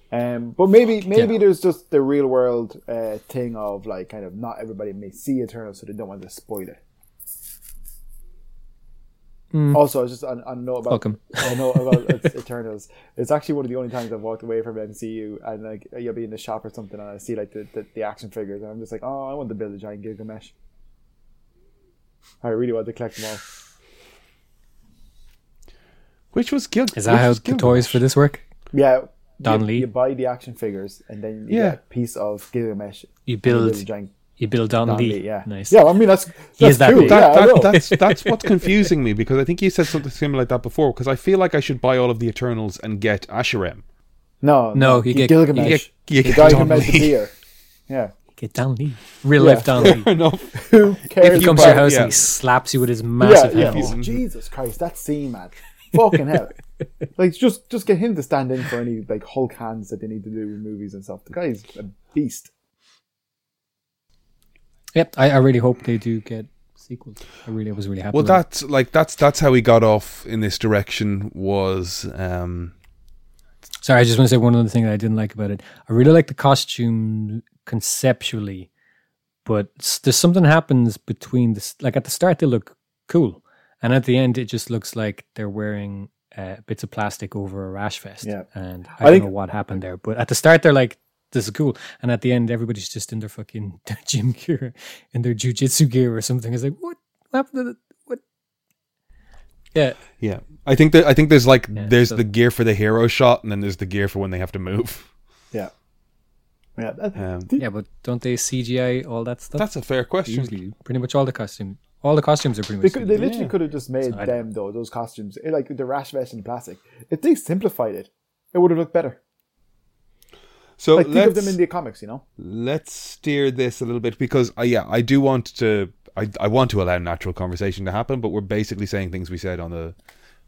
Um, but maybe maybe Yeah. there's just the real world uh, thing of like kind of not everybody may see Eternal, so they don't want to spoil it. Mm. Also, I just I, I know about Welcome. I know about it's Eternals. It's actually one of the only times I've walked away from MCU and like uh, you'll be in the shop or something and I see like the, the, the action figures and I'm just like, oh, I want to build a giant Gilgamesh. I really want to collect them all. Which was Gil- is that how the toys for this work Yeah, Don you, Lee? You buy the action figures and then you Yeah. get a piece of Gilgamesh. you and build a giant You build Don, Don Lee. Lee, yeah, Nice. Yeah, I mean that's, that's is that cool. big. Yeah, That, I that, know. that's that's what's confusing me because I think you said something similar like that before. Because I feel like I should buy all of the Eternals and get Asherem. No, No, you get- Gilgamesh. you get- you the get guy who Don made the Lee. beer. Yeah, Get down, Lee. Real life down, Lee. Fair enough. Who cares? If He comes to your house yeah. and he slaps you with his massive yeah. hand. Oh, Jesus Christ, that scene, man. Fucking hell. Like, just just get him to stand in for any like Hulk hands that they need to do in movies and stuff. The guy's a beast. Yep, I, I really hope they do get sequels. I really was really happy. Well, with it. that's like that's that's how we got off in this direction. Was um, Sorry, I just want to say one other thing that I didn't like about it. I really like the costume conceptually, but there's something happens between this. Like at the start, they look cool, and at the end, it just looks like they're wearing uh, bits of plastic over a rash vest. Yeah. and I, I don't think- know what happened there. But at the start, they're like, "This is cool," and at the end, everybody's just in their fucking gym gear, in their jujitsu gear or something. It's like, what? What happened to the what? Yeah, yeah. I think that I think there's like Yeah, there's so- the gear for the hero shot, and then there's the gear for when they have to move. Yeah. Yeah. that- Um, yeah, but don't they CGI all that stuff? that's a fair question. Usually, pretty much all the costume, all the costumes are pretty They, much. could, they literally Yeah. could have just made So them though those costumes eh, like the rash vest and plastic. If they simplified it, it would have looked better. So Like think of them in the comics, you know. let's steer this a little bit because uh, yeah, I do want to I I want to allow natural conversation to happen, but we're basically saying things we said on the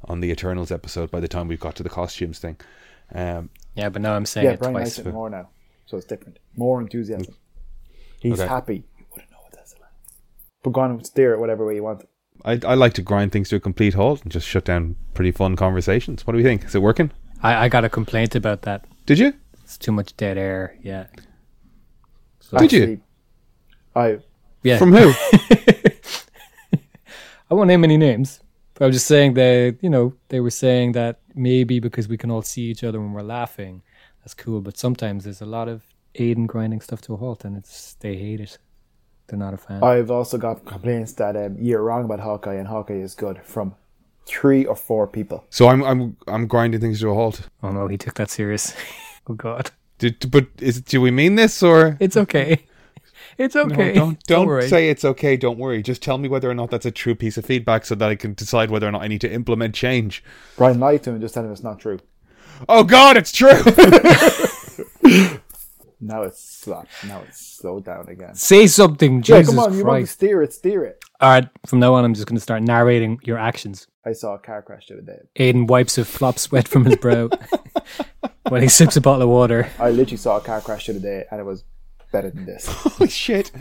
on the Eternals episode by the time we've got to the costumes thing. Um, yeah, but now I'm saying Yeah, it Brian twice. likes it more now, so it's different. More enthusiasm. He's Okay. happy. You wouldn't know what that's about. But go on and steer it whatever way you want. I I like to grind things to a complete halt and just shut down pretty fun conversations. What do we think? Is it working? I, I got a complaint about that. Did you? It's too much dead air. Yeah, Did you? I yeah. From who? I won't name any names, but I was just saying that you know they were saying that maybe because we can all see each other when we're laughing, that's cool. But sometimes there's a lot of Aiden grinding stuff to a halt, and it's they hate it. They're not a fan. I've also got complaints that um, you're wrong about Hawkeye and Hawkeye is good from three or four people. so I'm I'm I'm grinding things to a halt. oh no, he took that serious. oh god, Did, but is do we mean this or? it's okay. It's No, okay. don't don't say it's okay. Don't worry. Just tell me whether or not that's a true piece of feedback, so that I can decide whether or not I need to implement change. Brian lied to him and just tell him it's not true. Oh God, it's true. Now it's slapped. Now it's slowed down again. Say something, Yeah, Jesus come on, you want to Christ! steer it, steer it. All right, from now on, I'm just going to start narrating your actions. I saw a car crash the other day. Aiden wipes a flop sweat from his brow when he sips a bottle of water. I literally saw a car crash the other day and it was better than this. Holy shit!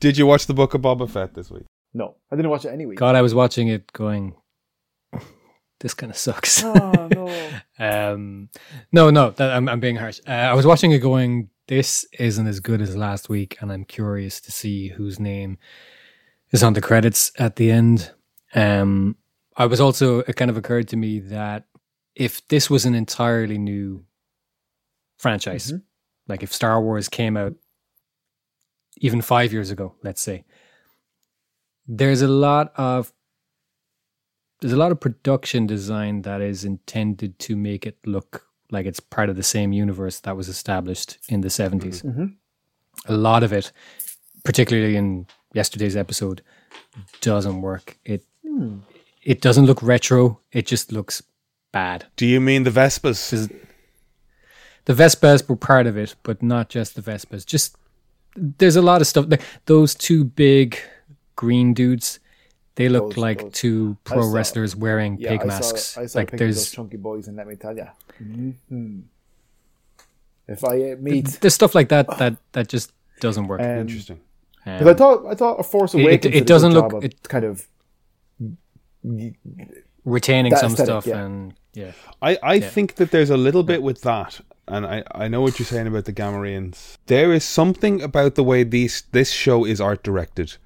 Did you watch the Book of Boba Fett this week? No, I didn't watch it any week. God, I was watching it going, this kind of sucks. Oh, no. um, no, no, that, I'm, I'm being harsh. Uh, I was watching it going, this isn't as good as last week, and I'm curious to see whose name is on the credits at the end. Um, I was also, it kind of occurred to me that if this was an entirely new franchise, Mhm. like if Star Wars came out even five years ago, let's say, there's a lot of there's a lot of production design that is intended to make it look like it's part of the same universe that was established in the 70s. Mhm. A lot of it, particularly in yesterday's episode, doesn't work. It Hmm. it doesn't look retro. It just looks bad. Do you mean the Vespas? Is- The Vespas were part of it, but not just the Vespas. Just there's a lot of stuff. Those two big green dudes, they look Those- like those- two pro saw- wrestlers wearing Yeah, pig I masks. saw, I saw like pictures of those there's chunky boys, and let me tell you, hmm if I ate meat, there's stuff like that that that just doesn't work. um, Interesting. Um, I thought I thought a Force It- it- Awakens it did a good doesn't job look- of it- kind of retaining some aesthetic, stuff yeah. and yeah. I, I think that there's a little bit with that, and I, I know what you're saying about the Gamorreans. There is something about the way these this show is art directed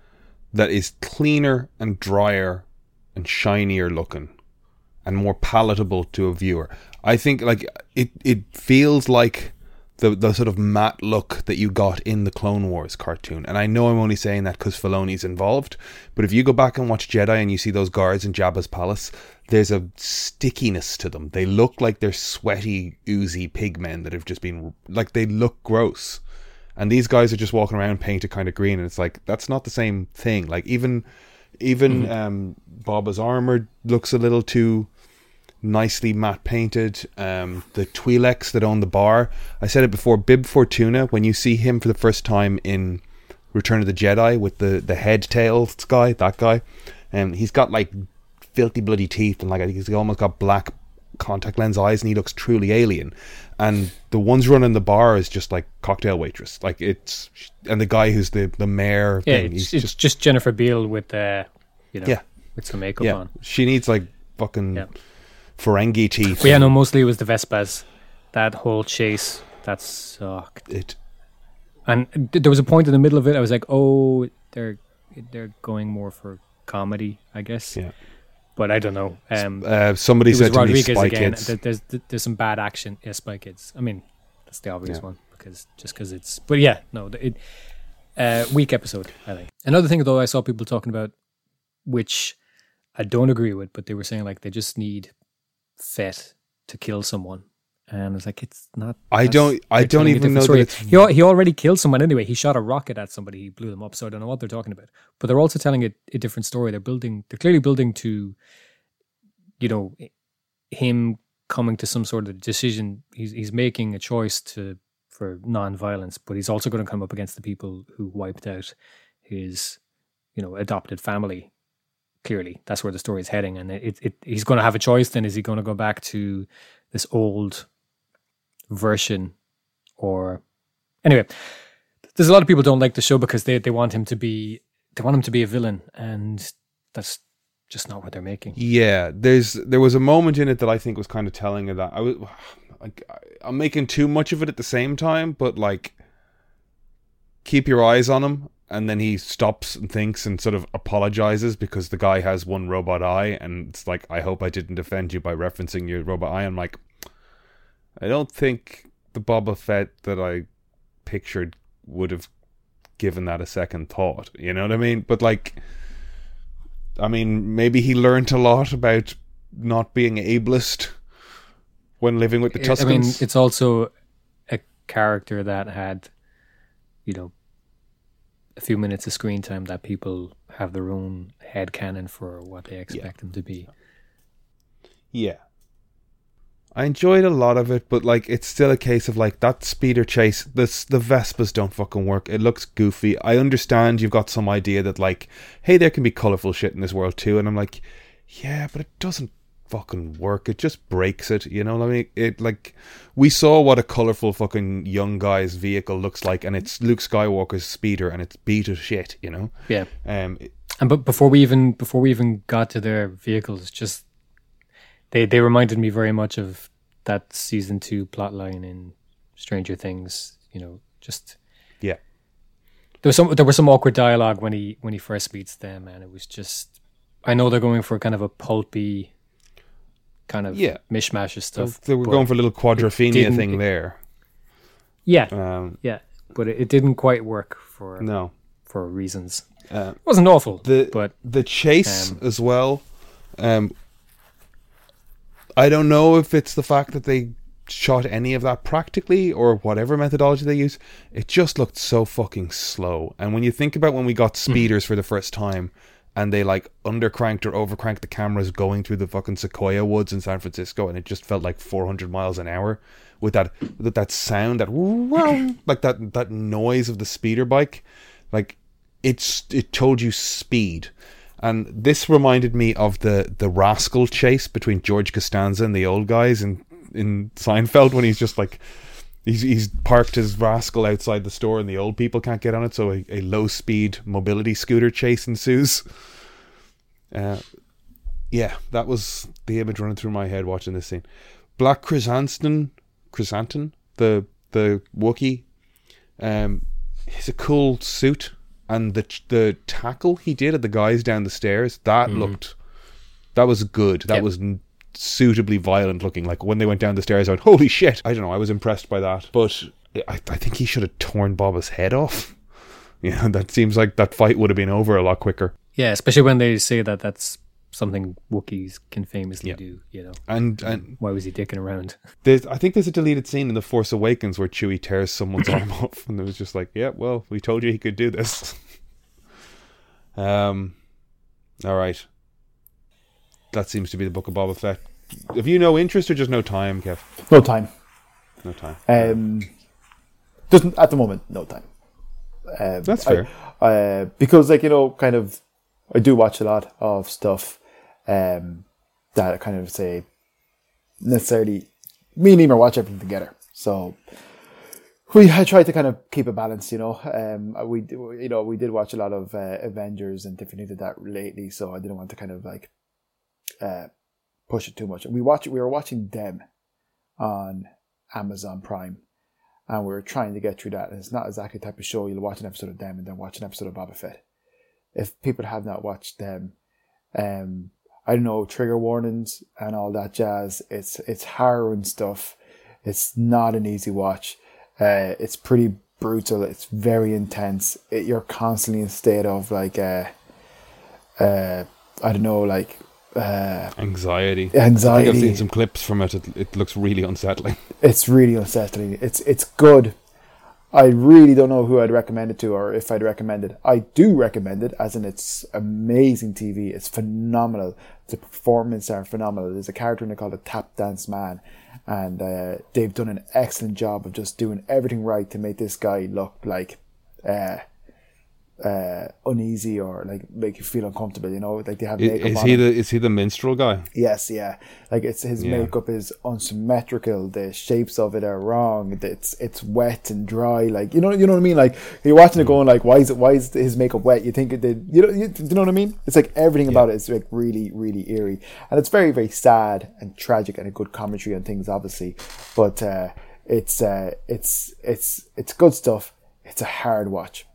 that is cleaner and drier and shinier looking and more palatable to a viewer. I think like it it feels like the the sort of matte look that you got in the Clone Wars cartoon. And I know I'm only saying that because Filoni's involved, but if you go back and watch Jedi and you see those guards in Jabba's palace, there's a stickiness to them. They look like they're sweaty, oozy pigmen that have just been like they look gross. And these guys are just walking around painted kind of green, and it's like that's not the same thing. Like even even um, Boba's armor looks a little too nicely matte painted. Um, the Twi'leks that own the bar. I said it before. Bib Fortuna. When you see him for the first time in Return of the Jedi with the the head tails guy, that guy, and um, he's got like filthy bloody teeth and like I think he's almost got black contact lens eyes and he looks truly alien. And the ones running the bar is just like cocktail waitress. Like it's and the guy who's the the mayor. Yeah, thing, it's, he's it's just, Jennifer Beal with uh, you know, Yeah. with some makeup yeah. on. She needs like fucking Yeah. Ferengi teeth. But yeah, no, mostly it was the Vespas. That whole chase that sucked. It And there was a point in the middle of it. I was like, oh, they're they're going more for comedy, I guess. Yeah. But I don't know. Um, uh, somebody said to me Spy again. Kids. There's there's some bad action. Yeah, Spy Kids. I mean, that's the obvious Yeah. one because just because it's. But yeah, no, it. Uh, weak episode. I think. Another thing though, I saw people talking about, which I don't agree with, but they were saying like they just need Fett to kill someone. And it's like, it's not. I don't- I don't even know different that it's- He, he already killed someone anyway. He shot a rocket at somebody. He blew them up. So I don't know what they're talking about. But they're also telling a, a different story. They're building. They're clearly building to, you know, him coming to some sort of decision. He's he's making a choice to for non-violence, but he's also going to come up against the people who wiped out his, you know, adopted family. Clearly, that's where the story is heading, and it, it he's going to have a choice. Then is he going to go back to this old version, or anyway? There's a lot of people don't like the show because they they want him to be they want him to be a villain, and that's just not what they're making. Yeah, there's there was a moment in it that I think was kind of telling of that. I was like, I'm making too much of it at the same time, but like, keep your eyes on him, and then he stops and thinks and sort of apologizes because the guy has one robot eye, and it's like, I hope I didn't offend you by referencing your robot eye. I'm like, I don't think the Boba Fett that I pictured would have given that a second thought. You know what I mean? But like. I mean, maybe he learned a lot about not being ableist when living with the I mean, it's also a character that had, you know, a few minutes of screen time that people have their own head canon for what they expect them to be. yeah. I enjoyed a lot of it, but like it's still a case of like that speeder chase. This the Vespas don't fucking work. It looks goofy. I understand you've got some idea that like, hey, there can be colorful shit in this world too, and I'm like, yeah, but it doesn't fucking work. It just breaks it. You know what I mean? It like we saw what a colorful fucking young guy's vehicle looks like, and it's Luke Skywalker's speeder, and it's beat as shit. You know. Yeah. Um, And but before we even before we even got to their vehicles, just they they reminded me very much of that season two plotline in Stranger Things. You know, just yeah. there was some there was some awkward dialogue when he when he first meets them, and it was just I know they're going for kind of a pulpy kind of Yeah. mishmash of stuff. they were going for a little quadrophenia thing it- there. yeah, Um, yeah, but it, it didn't quite work for no. for reasons. Uh, It wasn't awful, the but the chase um, as well. Um, I don't know if it's the fact that they shot any of that practically or whatever methodology they use. It just looked so fucking slow. And when you think about when we got speeders for the first time and they like undercranked or overcranked the cameras going through the fucking sequoia woods in San Francisco and it just felt like 400 miles an hour with that with that sound that like that that noise of the speeder bike. Like it's it told you speed. And this reminded me of the the rascal chase between George Costanza and the old guys in in Seinfeld when he's just like he's he's parked his rascal outside the store and the old people can't get on it so a, a low speed mobility scooter chase ensues. Uh, yeah that was the image running through my head watching this scene. Black Chrysanthemum Chrysanthemum the the Wookiee um it's a cool suit and the the tackle he did at the guys down the stairs that looked that was good. That Yep. was suitably violent looking. Like when they went down the stairs I went holy shit. I don't know. I was impressed by that. But I, I think he should have torn Boba's head off. You know that seems like that fight would have been over a lot quicker. Yeah, especially when they say that that's something Wookiees can famously Yeah. do. You know, and and why was he dicking around? there's I think there's a deleted scene in the Force Awakens where Chewie tears someone's arm off and it was just like yeah well we told you he could do this. Um all right that seems to be the book of Boba Fett have you no interest or just no time, Kev? No time. No time. Um, doesn't at the moment. No time. Um, That's I- fair. uh, because like you know, kind of, I do watch a lot of stuff um, that I kind of say necessarily. Me and Emer watch everything together, so we I try to kind of keep a balance. You know, um, we you know we did watch a lot of uh, Avengers and different things like that lately, so I didn't want to kind of like uh, push it too much. We watch we were watching them on Amazon Prime and we were trying to get through that. And it's not exactly the type of show you'll watch an episode of them and then watch an episode of Boba Fett. If people have not watched them, um, I don't know trigger warnings and all that jazz. It's it's harrowing stuff. It's not an easy watch. Uh, it's pretty brutal. It's very intense. It, you're constantly in state of like, uh, uh, I don't know, like uh, Anxiety. I think I've seen some clips from it. It, it looks really unsettling. it's really unsettling. It's it's good. I really don't know who I'd recommend it to or if I'd recommend it. I do recommend it, as in it's amazing TV. It's phenomenal. The performances are phenomenal. There's a character in it called the Tap Dance Man, and uh, they've done an excellent job of just doing everything right to make this guy look like uh, uh, uneasy or like make you feel uncomfortable. You know, like they have makeup Is on he him. the is he the minstrel guy? Yes, yeah. Like it's his Yeah. makeup is unsymmetrical. The shapes of it are wrong. It's it's wet and dry. Like you know you know what I mean. Like you're watching it Mm. going like why is it why is his makeup wet? You think it did. You know you, you know what I mean? It's like everything about it is like really really eerie and it's very very sad and tragic and a good commentary on things obviously, but uh, it's uh, it's it's it's good stuff. It's a hard watch,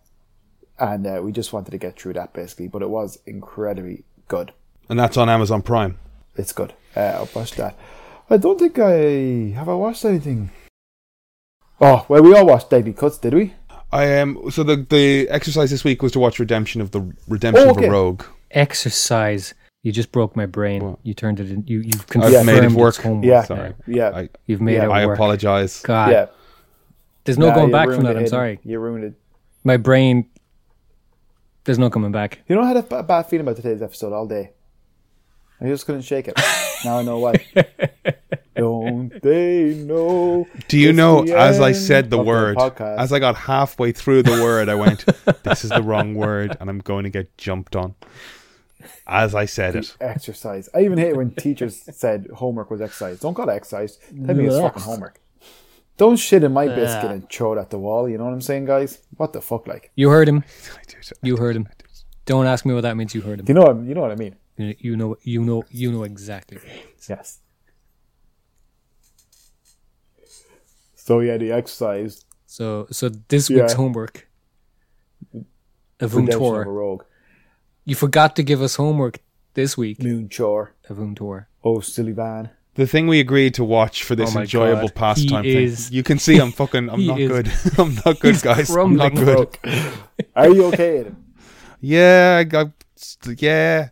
and uh, we just wanted to get through that basically. But it was incredibly good And that's on Amazon Prime. it's good. Uh, I'll watch that. I don't think I have I watched anything. Oh well, we all watched Deadly Cuts, did we? I um so the the exercise this week was to watch Redemption of the Redemption Oh, of a Rogue. Exercise. You just broke my brain. What? You turned it in. You you've I've made it work. homework. Yeah. Sorry. Yeah, I You've made Yeah. it I apologize. God, yeah. there's no Nah, going back from that. it, I'm sorry. You ruined it. My brain. There's no coming back. You know, I had a b- bad feeling about today's episode all day. I just couldn't shake it. now I know why. don't they know? Do you know, as I said the word, podcast? as I got halfway through the word, I went, this is the wrong word, and I'm going to get jumped on. As I said it. exercise. I even hate it when teachers said homework was exercise. Don't call it exercise. Tell me it's fucking homework. Don't shit in my biscuit and throw it at the wall. You know what I'm saying, guys? What the fuck, like? You heard him. You heard him. Don't ask me what that means. You heard him. You know? What, you know what I mean? You you know. You know. You know exactly. Yes. So yeah, the exercise So so this Yeah. week's homework. Avun redemption of a rogue, You forgot to give us homework this week. moon chore. Avun Tour. Oh, silly van. The thing we agreed to watch for this Oh enjoyable God. pastime He thing. is- You can see I'm fucking, I'm not is- good. I'm not good, guys. I'm not crumbling, good. Are you okay? Adam? Yeah, I got, yeah.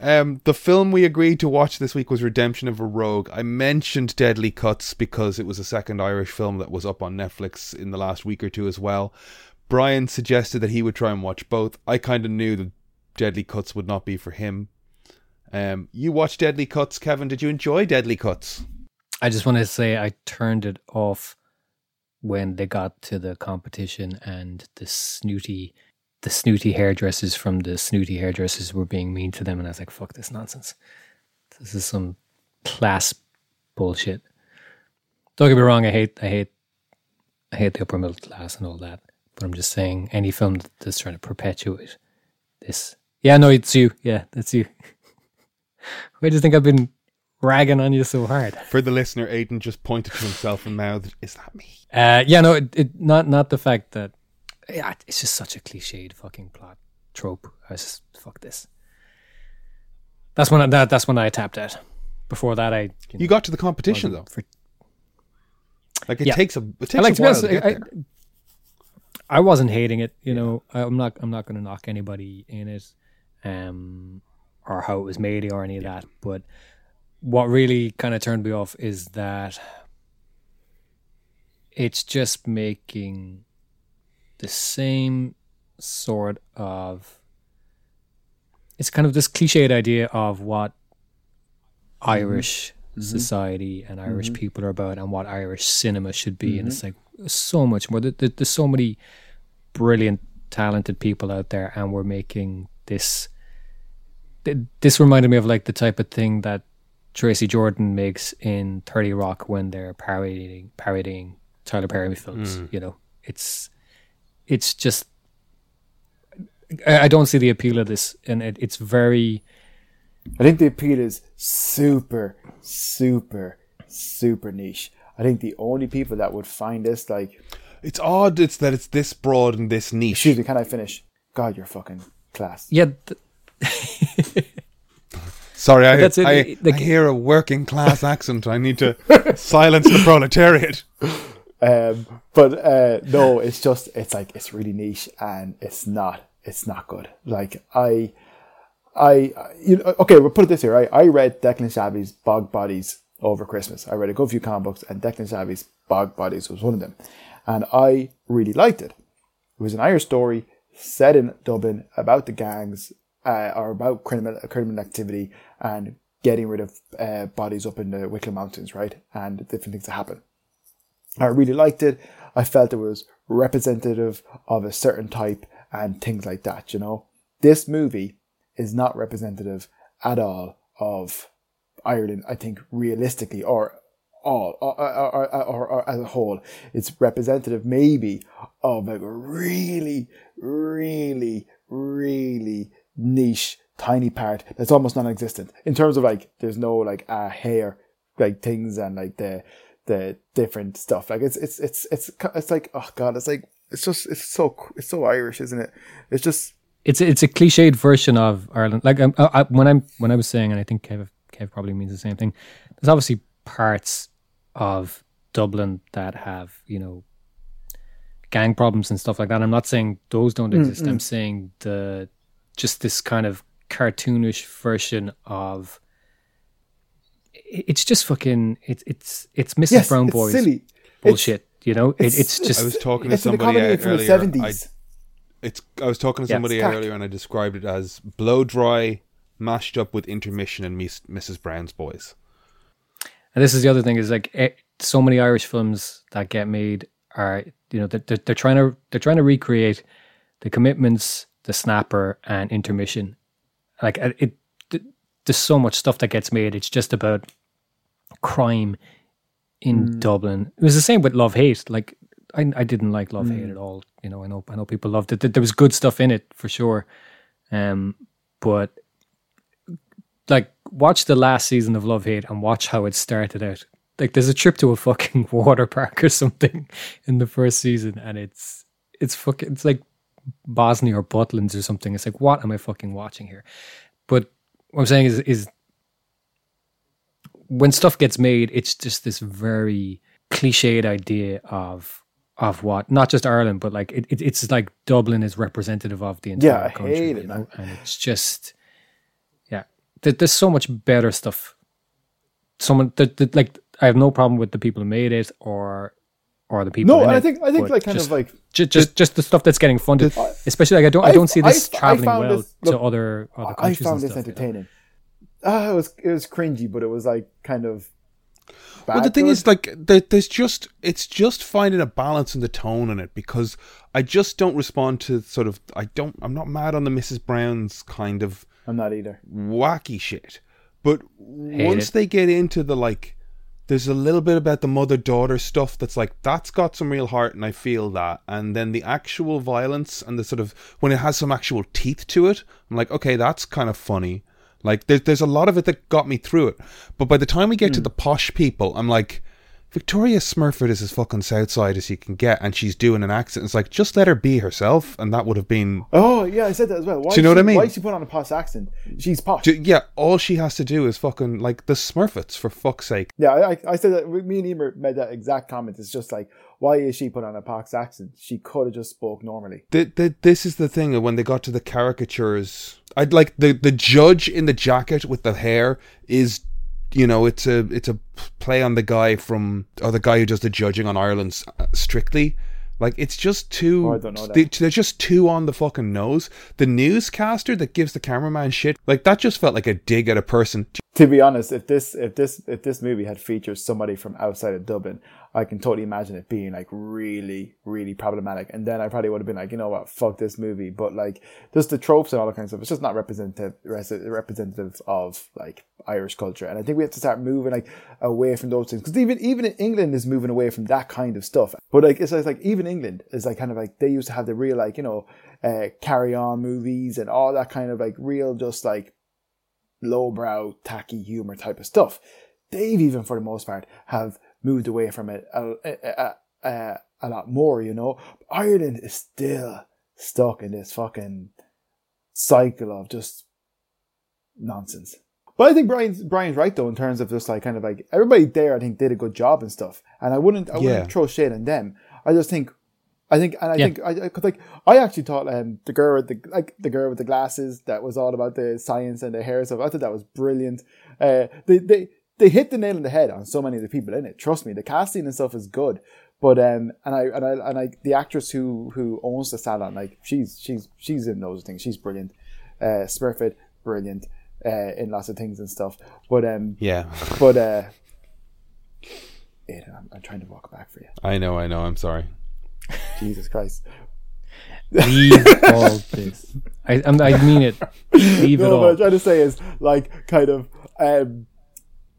Um, the film we agreed to watch this week was Redemption of a Rogue. I mentioned Deadly Cuts because it was a second Irish film that was up on Netflix in the last week or two as well. Brian suggested that he would try and watch both. I kind of knew that Deadly Cuts would not be for him. Um, you watched Deadly Cuts, Kevin. Did you enjoy Deadly Cuts? I just want to say I turned it off when they got to the competition and the snooty the snooty hairdressers from the snooty hairdressers were being mean to them and I was like, fuck this nonsense. This is some class bullshit. Don't get me wrong, I hate I hate I hate the upper middle class and all that. But I'm just saying any film that's trying to perpetuate this Yeah, no, it's you. Yeah, that's you. I just think I've been ragging on you so hard. For the listener, Aidan just pointed to himself and mouthed, "Is that me?" Uh, yeah, no, it, it not not the fact that yeah, it's just such a cliched fucking plot trope. I was just fuck this. That's when I, that that's when I tapped out. Before that, I you know, You got to the competition though. for, Like it Yeah. takes a it takes I like a to be while honest, to I, there. I wasn't hating it. You know, I, I'm not I'm not going to knock anybody in it, um, or how it was made or any of that. But what really kind of turned me off is that it's just making the same sort of it's kind of this cliched idea of what mm-hmm. Irish mm-hmm. society and Irish mm-hmm. people are about and what Irish cinema should be. And it's like so much more. There- there- There's so many brilliant, talented people out there, and we're making this. Th- This reminded me of like the type of thing that Tracy Jordan makes in Thirty Rock when they're parodying parodying Tyler Perry films. Mm. You know, it's it's just I, I don't see the appeal of this, and it, it's very I think the appeal is super, super, super niche. I think the only people that would find this like, It's odd. It's that it's this broad and this niche. excuse me, can I finish? God, you're fucking class. yeah. Th- Sorry, I, that's it, I, like- I hear a working class accent. I need to silence the proletariat. Um, but uh, no, it's just it's like it's really niche and it's not it's not good. Like I, I you know okay, we'll put it this here. Right, I read Declan Shalvey's Bog Bodies over Christmas. I read a good few comic books, and Declan Shalvey's Bog Bodies was one of them, and I really liked it. It was an Irish story set in Dublin about the gangs uh, or about criminal criminal activity and getting rid of uh, bodies up in the Wicklow Mountains, right, and different things that happen. I really liked it. I felt it was representative of a certain type and things like that, you know. This movie is not representative at all of Ireland, I think, realistically, or all, or, or, or, or as a whole. It's representative, maybe, of a really, really, really niche, tiny part that's almost non existent in terms of like, there's no like uh, hair, like things and like the, the different stuff. Like it's it's it's it's it's like oh god, it's like it's just it's so it's so Irish, isn't it? It's just it's it's a cliched version of Ireland. Like um, I, I, when I'm when I was saying, and I think Kev Kev probably means the same thing. There's obviously parts of Dublin that have you know gang problems and stuff like that. I'm not saying those don't exist. I'm saying the just this kind of cartoonish version of it's just fucking it's it's it's Mrs. yes, Brown it's Boys silly bullshit. you know, it, it's just I was talking to somebody economy from earlier. the seventies. It's. I was talking to Yeah, somebody it's earlier, and I described it as blow dry, mashed up with intermission and Miss, Mrs. Brown's Boys. And this is the other thing is like eh, so many Irish films that get made are you know they're, they're, they're trying to they're trying to recreate the commitments, the snapper, and intermission. Like uh, it, there's so much stuff that gets made. It's just about crime in Dublin. It was the same with Love Hate. Like I, I didn't like Love Hate at all. You know, I know I know people loved it. There there was good stuff in it for sure, um, but like watch the last season of Love Hate and watch how it started out. Like there's a trip to a fucking water park or something in the first season, and it's it's fucking it's like Bosnia or Butlins or something. It's like what am I fucking watching here? But what I'm saying is is when stuff gets made, it's just this very cliched idea of of what not just Ireland, but like it, it, it's like Dublin is representative of the entire Yeah, I country, hate you it, know, and it's just yeah. There, there's so much better stuff. Someone that, that like I have no problem with the people who made it or or the people. No, in and I think I think like kind just, of like just, just just the stuff that's getting funded, especially like I don't I, I- don't see this I- I traveling found well this- to look, other other I countries. found and this stuff, you know. entertaining. Ah, it was it was cringy, but it was like kind of. Well, the thing good. is, like, there, there's just it's just finding a balance in the tone in it because I just don't respond to sort of I don't I'm not mad on the Mrs. Brown's kind of I'm not either. wacky shit, but once it. they get into the like, there's a little bit about the mother daughter stuff that's like that's got some real heart, and I feel that, and then the actual violence and the sort of when it has some actual teeth to it, I'm like, okay, that's kind of funny. Like there's there's a lot of it that got me through it, but by the time we get to hmm. the posh people, I'm like. Victoria Smurfit is as fucking Southside as you can get, and she's doing an accent. It's like just let her be herself, and that would have been Oh yeah, I said that as well. Why Do you know she, what I mean? Why she put on a posh accent? She's posh. Ju- yeah. All she has to do is fucking like the Smurfets for fuck's sake. yeah, I, I- I said that. Me and Emer made that exact comment. It's just like, why is she put on a posh accent? She could have just spoke normally. the, the, this is the thing when they got to the caricatures i'd like the the judge in the jacket with the hair is you know it's a it's a play on the guy from or the guy who does the judging on ireland's uh, strictly Like it's just too. Oh, I don't know that. they, they're just too on the fucking nose. The newscaster that gives the cameraman shit, like that, just felt like a dig at a person. to be honest, if this if this if this movie had featured somebody from outside of Dublin, I can totally imagine it being like really, really problematic. And then I probably would have been like, you know what, fuck this movie. But like, just the tropes and all that kind of stuff. It's just not representative representative of like Irish culture. And I think we have to start moving like away from those things because even even in England is moving away from that kind of stuff. But like it's like even England is like kind of like they used to have the real like you know uh, carry on movies and all that kind of like real just like lowbrow, tacky humor type of stuff. They've even, for the most part, have moved away from it a, a, a, a lot more, you know. But Ireland is still stuck in this fucking cycle of just nonsense. But I think Brian's Brian's right though in terms of just like kind of like everybody there I think did a good job and stuff. And I wouldn't I Yeah. wouldn't throw shade on them. I just think I think and I Yeah. think I, I cause like I actually thought um the girl with the like the girl with the glasses that was all about the science and the hair stuff. I thought that was brilliant. Uh they they they hit the nail on the head on so many of the people in it. Trust me, the casting and stuff is good. But um and I and I and I the actress who who owns the salon, like she's she's she's in those things. She's brilliant. Uh Smurfit, brilliant. Uh, in lots of things and stuff, but um, Yeah, but uh, Aidan, I'm, I'm trying to walk back for you. I know, I know. I'm sorry. Jesus Christ! Leave all this. I I'm, mean it. Leave it no, what. I'm trying to say is like kind of um,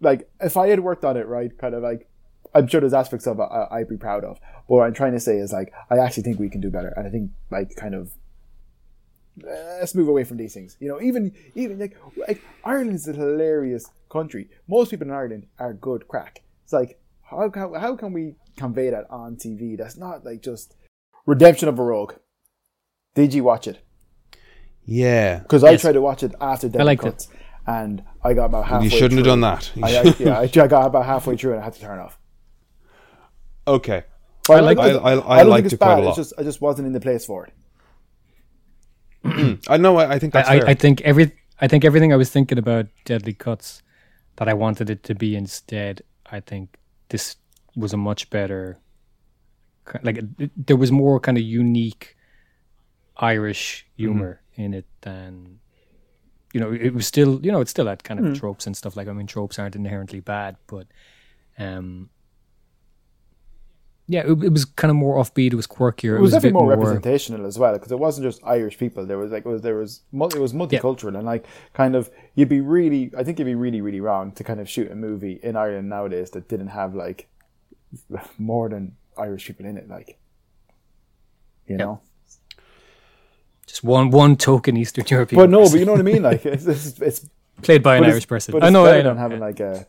like if I had worked on it right, kind of like I'm sure there's aspects of it I, I'd be proud of. But what I'm trying to say is like I actually think we can do better, and I think like kind of uh, let's move away from these things. You know, even even like like Ireland is a hilarious country. Most people in Ireland are good crack. It's like how can how can we convey that on TV? That's not like just Redemption of a Rogue. Did you watch it? Yeah, Because I tried to watch it after Deadly liked it. Cuts, and I got about halfway. you shouldn't have through. done that. I, I, yeah, I, I got about halfway through and I had to turn off. okay, But liked don't it. I- I- I don't liked it's it quite a bad. lot. It's just I just wasn't in the place for it. I know. I, I think that's I, fair. I, I think every I think everything I was thinking about Deadly Cuts that I wanted it to be instead. I think this was a much better. ki- Like it, there was more kind of unique Irish mm-hmm. humor in it than you know. It was still you know it's still had kind of tropes and stuff like. I mean, tropes aren't inherently bad, but um. Yeah, it, it was kind of more offbeat. It was quirkier. It was a bit more, representational as well because it wasn't just Irish people. There was like it was there was it was multicultural and like kind of you'd be really I think you'd be really really wrong to kind of shoot a movie in Ireland nowadays that didn't have like more than Irish people in it. Like you know. Just one one token Eastern European. But no, person. but you know what I mean. Like it's it's, it's played by an Irish person. I know, I know. than having like a,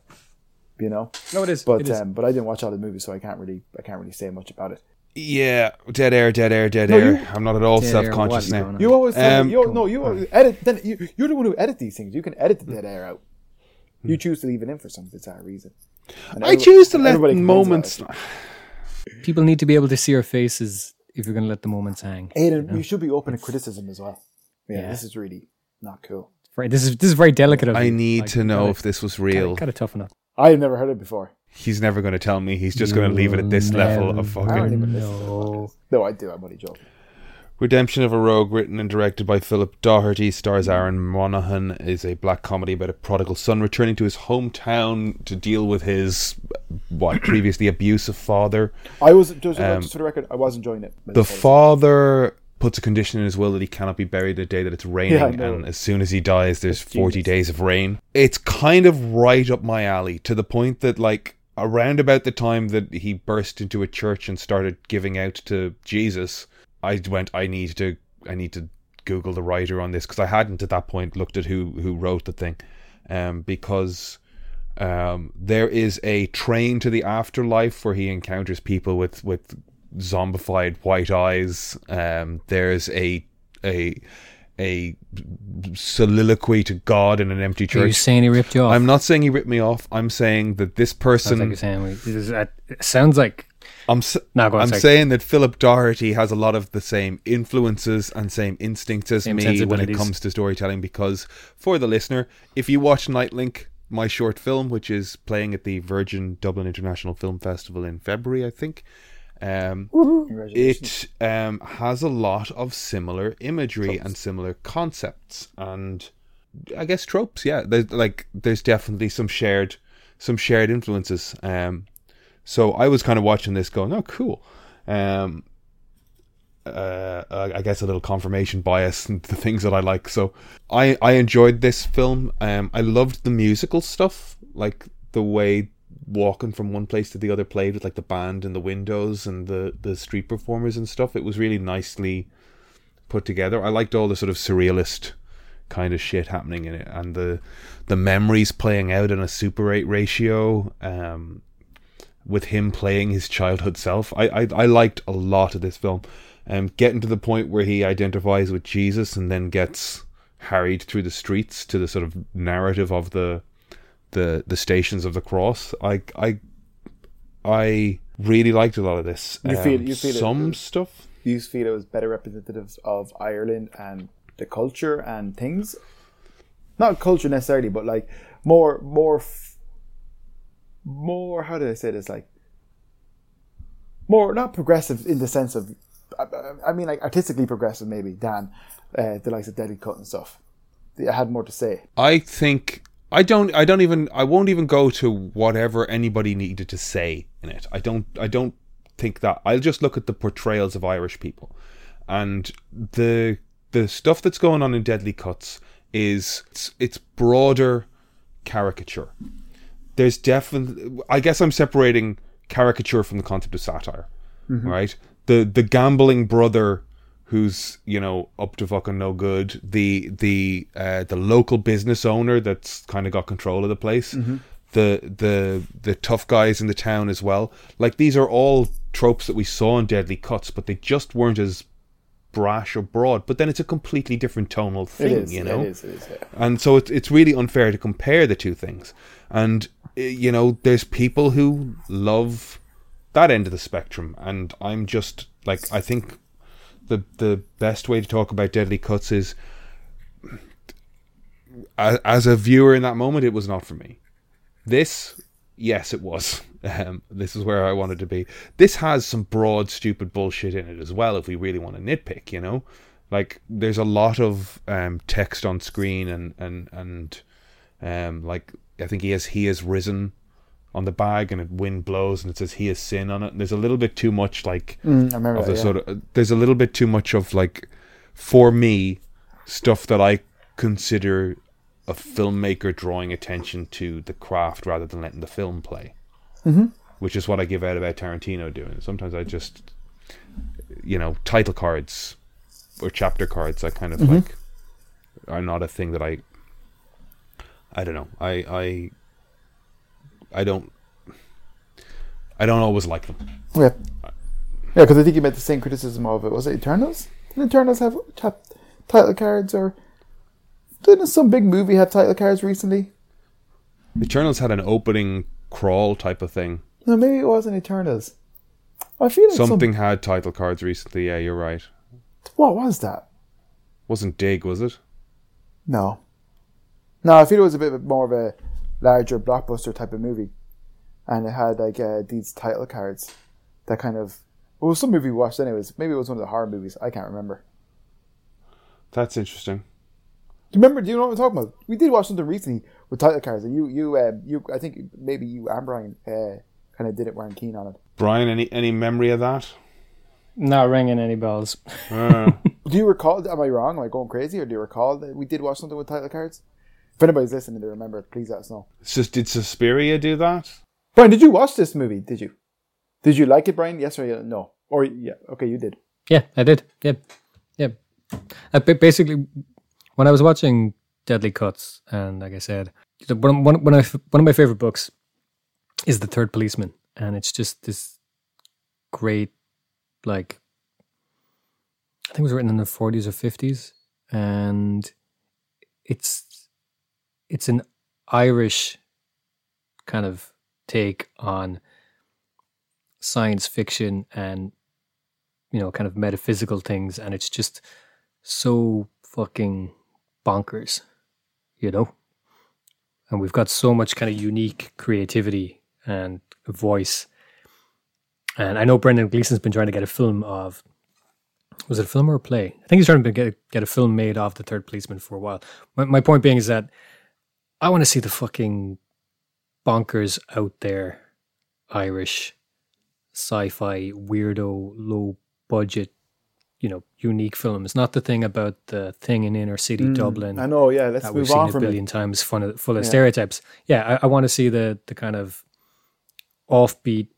you know. no, it is. But it is. um, but I didn't watch all the movies, so I can't really I can't really say much about it. yeah, dead air, dead air, dead No, air. you- I'm not at all self-conscious now. You always tell Um, me, you no you always edit then you you're the one who edit these things. You can edit the dead air out. You choose to leave it in for some bizarre reason. And I every- choose to let everybody complains about moments. People need to be able to see our faces if you're going to let the moments hang. Aiden, you should be open to criticism as well. Yeah, Yeah. this is really not cool. Right, this is this is very delicate of I you. need Like, to know gotta- if this was real. Kind of gotta toughen up. I've never heard it before. He's never going to tell me. He's just going to leave it at this level of fucking. even listen to the podcast. No, I do. I'm only joking. Redemption of a Rogue, written and directed by Philip Doherty, stars Aaron Monaghan, is a black comedy about a prodigal son returning to his hometown to deal with his what previously abusive father. I was just, Um, just for the record, I was enjoying it. The father puts a condition in his will that he cannot be buried the day that it's raining, Yeah, and as soon as he dies, there's That's 40 genius. days of rain. It's kind of right up my alley to the point that, like, around about the time that he burst into a church and started giving out to Jesus, I went, I need to, I need to Google the writer on this because I hadn't at that point looked at who who wrote the thing, um, because. Um, there is a train to the afterlife where he encounters people with with zombified white eyes. Um, there's a a a soliloquy to God in an empty church. Are you saying he ripped you off? I'm not saying he ripped me off. I'm saying that this Sounds person. like saying we, this is- it sounds like I'm s- No, on, I'm sorry. saying that Philip Doherty has a lot of the same influences and same instincts as Same me when it comes to storytelling. Because for the listener, if you watch Nightlink, my short film, which is playing at the Virgin Dublin International Film Festival in February, I think, Um, it um, has a lot of similar imagery and similar concepts and I guess tropes. Yeah, there's like there's definitely some shared some shared influences. Um, so I was kind of watching this, going, "Oh, cool." Um, uh, I guess a little confirmation bias and the things that I like. So I I enjoyed this film. Um, I loved the musical stuff, like the way walking from one place to the other played with like the band and the windows and the the street performers and stuff. It was really nicely put together. I liked all the sort of surrealist kind of shit happening in it and the the memories playing out in a super 8 ratio um with him playing his childhood self. I I, I liked a lot of this film. Um getting to the point where he identifies with Jesus and then gets harried through the streets to the sort of narrative of the the the stations of the cross. I I I really liked a lot of this. You feel- Um, you feel it- some stuff. Do you feel it was better representatives of Ireland and the culture and things? Not culture necessarily, but like more, more, f- more. How did I say this? Like more, not progressive in the sense of, I, I mean, like artistically progressive, maybe than uh, the likes of Deadly Cut and stuff. They had more to say. I think I don't I don't even I won't even go to whatever anybody needed to say in it. I don't I don't think that I'll just look at the portrayals of Irish people. And the the stuff that's going on in Deadly Cuts is it's, it's broader caricature. There's definitely I guess I'm separating caricature from the concept of satire. Right? The the gambling brother who's you know up to fucking no good the the uh, the local business owner that's kind of got control of the place the the the tough guys in the town as well like these are all tropes that we saw in deadly cuts but they just weren't as brash or broad but then it's a completely different tonal thing is. you know It is. It is. Yeah. and so it's it's really unfair to compare the two things. And uh, you know, there's people who love that end of the spectrum, and I'm just like I think the the best way to talk about Deadly Cuts is as, a viewer in that moment, it was not for me. This, yes, it was. Um, this is where I wanted to be. This has some broad, stupid bullshit in it as well. If we really want to nitpick, you know, like there's a lot of um, text on screen and and and um, like I think he has he has risen on the bag and it wind blows and it says he is sin on it. And there's a little bit too much like Mm, of the yeah. sort of there's a little bit too much of like for me stuff that I consider a filmmaker drawing attention to the craft rather than letting the film play. Mhm. Which is what I give out about Tarantino doing. Sometimes I just, you know, title cards or chapter cards. I kind of Mm-hmm. like are not a thing that I. I don't know. I I. I don't. I don't always like them. Yeah. Yeah, because I think you made the same criticism of it. Was it Eternals? Did Eternals have title cards or didn't some big movie have title cards recently? Eternals had an opening crawl type of thing. No, maybe it wasn't Eternals. I feel like Something Some, had title cards recently. Yeah, you're right. what was that? Wasn't Dig, was it? No. No, I feel it was a bit more of a larger blockbuster type of movie. And it had like uh, these title cards that kind of it was some movie we watched anyways. Maybe it was one of the horror movies. I can't remember. That's interesting. Do you remember? Do you know what I'm talking about? We did watch something recently with title cards, and you, you, um, you. I think maybe you and Brian uh, kind of did it. weren't keen on it. Brian, any any memory of that? Not ringing any bells. Uh, Do you recall? Am I wrong? Am I going crazy? Or do you recall that we did watch something with title cards? If anybody's listening to remember, please let us know. so did Suspiria do that? Brian, did you watch this movie? Did you? Did you like it, Brian? Yes or no? Or yeah? Okay, you did. Yeah, I did. Yeah, yeah. Uh, ba- basically, when I was watching Deadly Cuts, and like I said, one one one of one of my favorite books is The Third Policeman, and it's just this great, like, I think it was written in the forties or fifties, and it's it's an Irish kind of take on science fiction and you know kind of metaphysical things and it's just so fucking bonkers you know and we've got so much kind of unique creativity and voice And I know Brendan Gleeson's been trying to get a film of. Was it a film or a play? I think he's trying to get get a film made of the third policeman for a while. My, my point being is that I want to see the fucking bonkers out there Irish sci-fi weirdo low budget you know unique films not the thing about the thing in inner city Dublin Mm, I know, yeah. Let's that we've move seen on a billion it. times fun of, full of Yeah. stereotypes yeah I, I want to see the the kind of offbeat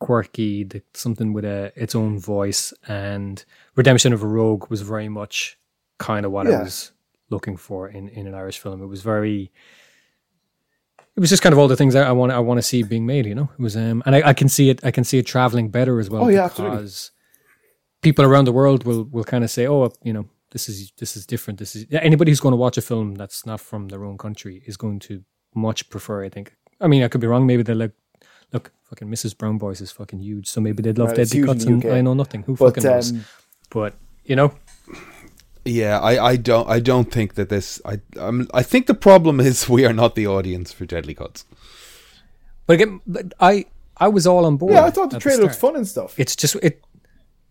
quirky the, something with a its own voice and redemption of a rogue was very much kind of what Yeah. i was looking for in in an irish film it was very it was just kind of all the things I, I want I want to see being made, you know. It was um and I, I can see it I can see it traveling better as well Oh, yeah, because absolutely. people around the world will will kind of say, "Oh, you know, this is this is different. This is anybody who's going to watch a film that's not from their own country is going to much prefer. I think. I mean, I could be wrong. Maybe they're like, look, fucking Mrs. Brown Boys is fucking huge, so maybe they'd love it's Deadly Cuts and I know nothing. Who But fucking knows? um, But you know, Yeah, I, I don't I don't think that this I um, I think the problem is we are not the audience for Deadly Cuts. but again, but I I was all on board. yeah, I thought the at trailer looked fun and stuff. It's just it,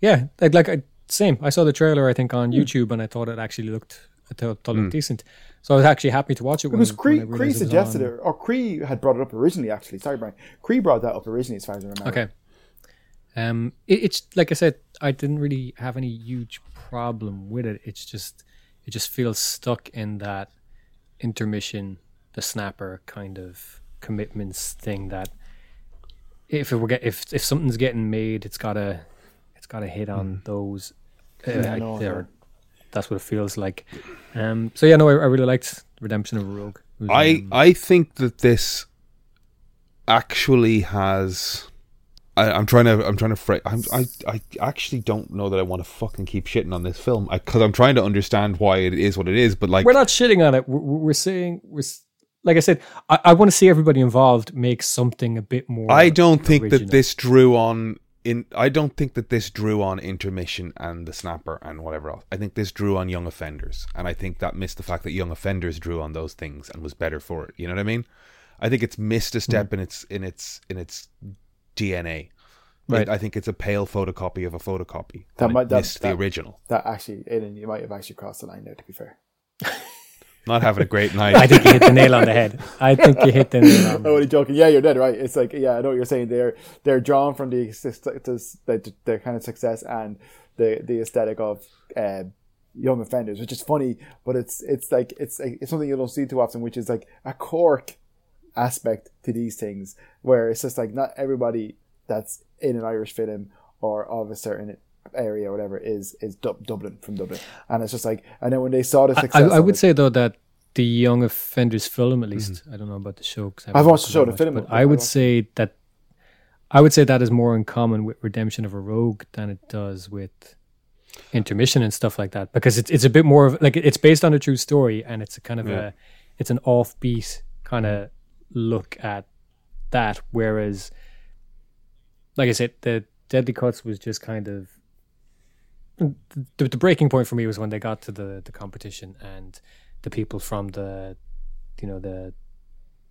yeah, like like I, same. I saw the trailer I think on Hmm. YouTube and I thought it actually looked I thought, thought it looked decent. So I was actually happy to watch it. It was Cree. Cree, Cree Cree suggested it, or Cree had brought it up originally. Actually, sorry, Brian. Cree brought that up originally, as far as I remember. Okay. Um, it, it's like I said, I didn't really have any huge problem with it. It's just, it just feels stuck in that intermission, the snapper kind of commitments thing. That if it were get if if something's getting made, it's gotta it's gotta hit on those. Uh. Yeah, I like, know. That's what it feels like. Um, so yeah, no, I, I really liked Redemption of a Rogue. Was, I um, I think that this actually has. I, I'm trying to. I'm trying to. Fra- I'm, I. I actually don't know that I want to fucking keep shitting on this film because I'm trying to understand why it is what it is. But like, we're not shitting on it. We're, we're saying we're like I said. I, I want to see everybody involved make something a bit more. I don't think that this drew on. In I don't think that this drew on intermission and the snapper and whatever else. I think this drew on young offenders, and I think that missed the fact that young offenders drew on those things and was better for it. You know what I mean? I think it's missed a step mm-hmm. in its in its in its DNA. Right. It- I think it's a pale photocopy of a photocopy. That might- that- missed the original. That actually, Aidan, you might have actually crossed the line there. To be fair, Not having a great night. I think you hit the nail on the head. I think you hit the nail on. I'm only joking. Yeah, you're dead right. It's like, yeah, I know what you're saying. They're they're drawn from the the, the, the kind of success and the the aesthetic of uh, young offenders, which is funny, but it's it's like it's like, it's something you don't see too often, which is like a cork aspect to these things, where it's just like not everybody that's in an Irish film or of a certain area or whatever is is Dub- Dublin from Dublin, and it's just like, and then when they saw the I, success, I of would it- say though that the young offenders film, at least, mm-hmm. I don't know about the show. Cause I haven't I've watched the show, that the film, but I I would watched- say that I would say that is more in common with Redemption of a Rogue than it does with intermission and stuff like that because it's it's a bit more of like it's based on a true story and it's a kind of a it's an offbeat kind of mm-hmm. Look at that whereas like I said the Deadly Cuts was just kind of the, the breaking point for me was when they got to the the competition and the people from the you know the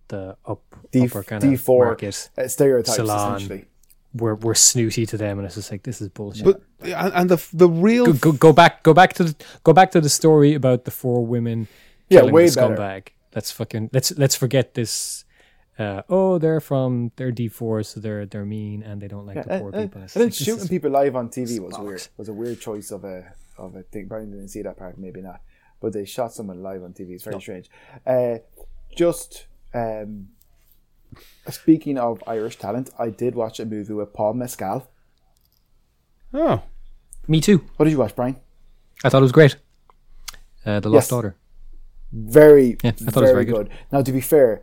the up D, upper kind of D4 market uh, stereotypes Salon. were were snooty to them and it's just like this is bullshit But and, the the real go, go, go back go back to the go back to the story about the four women Yeah, way the better. scumbag let's fucking let's let's forget this uh, oh they're from they're d4 so they're they're mean and they don't like the poor and, people and It's then like, shooting people live on TV was bollocks. weird. Was a weird choice of a of a thing. Brian didn't see that part, maybe not. But they shot someone live on TV. It's very strange. Uh, just um, speaking of Irish talent, I did watch a movie with Paul Mescal. oh me too What did you watch, Brian? i thought it was great uh, the lost Yes. daughter Very, Yeah, I thought it was very, very good. good. Now, to be fair,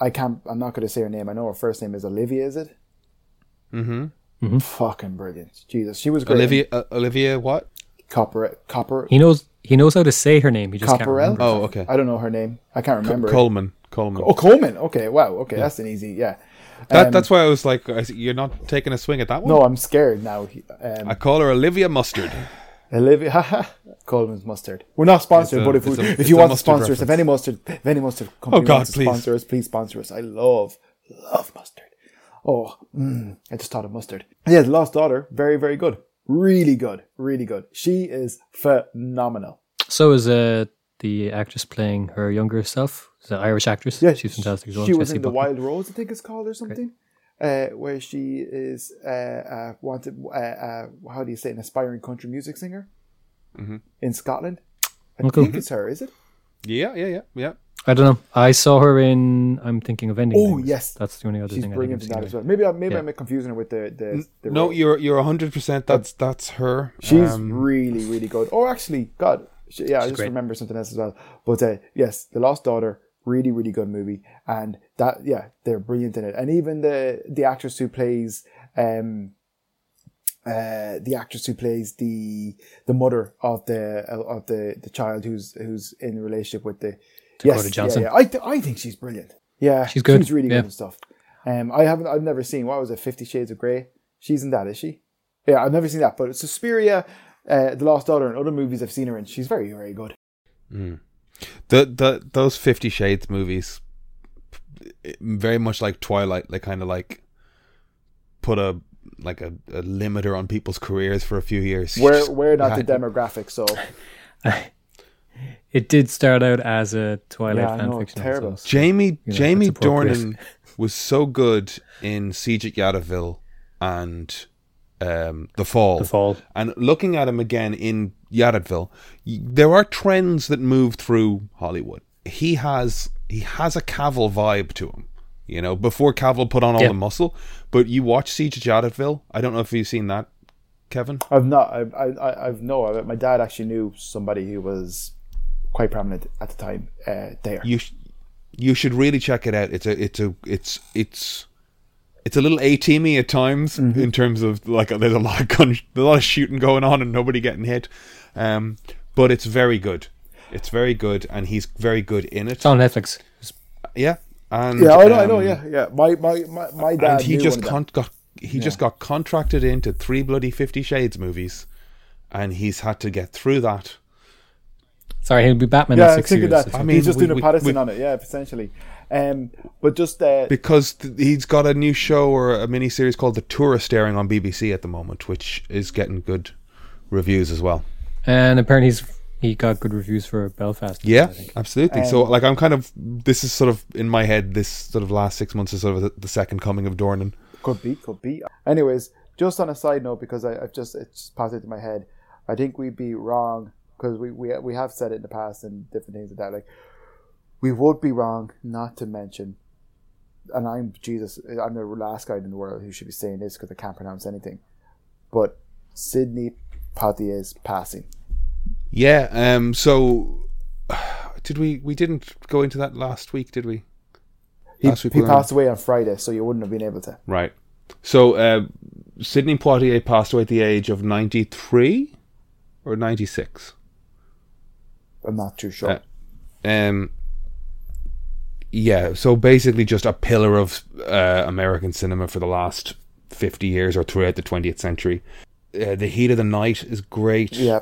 I can't. I'm not going to say her name. I know her first name is Olivia. Is it? Mm-hmm. Fucking brilliant. Jesus, she was great. Olivia uh, Olivia what? Copper, Copper, he knows he knows how to say her name he just can't Copperell. remember Oh, okay. I don't know her name. I can't remember. it. Colman. Colman. Oh, Colman. Okay, wow. Okay, that's an easy. Yeah. that, Um, that's why I was like, you're not taking a swing at that one. No, I'm scared now. Um, I call her Olivia Mustard. Olivia, haha, Colman's mustard. We're not sponsored, a- but if, we, a- if you want to mustard sponsor us, if any mustard, if any mustard company Oh, God, wants to please. sponsor us, please sponsor us. I love, love mustard. Oh, mm, I just thought of mustard. Yeah, The Lost Daughter, very, very good. Really good. Really good. She is phenomenal. So is uh, the actress playing her younger self, the Irish actress. Yeah, she's fantastic as well. She was Jessie in The Buckley. Wild Rose, I think it's called, or something, uh, where she is uh, uh, wanted. Uh, uh, how do you say, an aspiring country music singer in Scotland. I Oh, cool. think it's her. Is it? Yeah, yeah, yeah, yeah. I don't know. I saw her in. I'm thinking of ending. Oh, Things. yes. that's the only other She's thing I think brilliant I've in that as well. Maybe, I, maybe Yeah. I'm confusing her with the the. the No, role. you're you're hundred percent. That's that's her. She's Um, really, really good. Oh, actually, God, she, yeah, I just great. remember something else as well. But uh, yes, The Lost Daughter, really, really good movie, and that, yeah, they're brilliant in it. And even the the actress who plays, um, uh, the actress who plays the the mother of the of the the child who's who's in a relationship with the Dakota yes, Johnson. Yeah, yeah. I th- I think she's brilliant. Yeah, She's good, She's really yeah. good and stuff. Um, I haven't, I've never seen what was it, Fifty Shades of Grey. She's in that, is she? Yeah, I've never seen that, but it's Suspiria, uh, The Lost Daughter, and other movies I've seen her in. She's very, very good. the the those Fifty Shades movies, very much like Twilight. They kind of like put a like a, a limiter on people's careers for a few years. You We're we're not the demographic, so It did start out as a Twilight Yeah, I fan know, fiction. terrible. so- Jamie You know, Jamie. Dornan was so good in Siege at Jadotville and um, The Fall. The Fall. And looking at him again in Jadotville, there are trends that move through Hollywood. He has he has a Cavill vibe to him. You know, before Cavill put on all Yeah. the muscle. But you watch Siege of Jadotville. I don't know if you've seen that, Kevin. I've not. I've I, I- I've no. I- My dad actually knew somebody who was quite prominent at the time uh, there. you sh- you should really check it out. It's a it's a it's it's it's a little a teamy at times Mm-hmm. in terms of like there's a lot of gun, there's a lot of shooting going on and nobody getting hit, um, but it's very good. It's very good, and he's very good in it. It's on Netflix. Yeah, and yeah, I know. I know. um, Yeah, yeah. My my my, my dad. and he just con- got he just got contracted into three bloody Fifty Shades movies, and he's had to get through that. Sorry, he'll be Batman them. in six years. of that. I mean, he's just we- doing we- a Pattinson we- on it. Yeah, essentially. Um, but just uh, because th- he's got a new show or a mini series called The Tourist airing on BBC at the moment, which is getting good reviews as well. And apparently he's he got good reviews for Belfast. Yeah, I think. absolutely. so, like, I'm kind of this is sort of in my head. This sort of last six months is sort of the, the second coming of Dornan. Could be, could be. Anyways, just on a side note, because I, I've just it's just popped into my head, I think we'd be wrong because we, we we have said it in the past and different things like that. Like we would be wrong not to mention, and I'm Jesus, I'm the last guy in the world who should be saying this because I can't pronounce anything, but Sidney Poitier's passing. Yeah. Um. So, did we? We didn't go into that last week, did we? He, Last week he passed away on Friday, so you wouldn't have been able to. Right. So, uh, Sidney Poitier passed away at the age of 93 or 96. I'm not too sure. Uh, Um, yeah, so basically just a pillar of uh, American cinema for the last 50 years or throughout the 20th century. Uh, the Heat of the Night is great. yeah,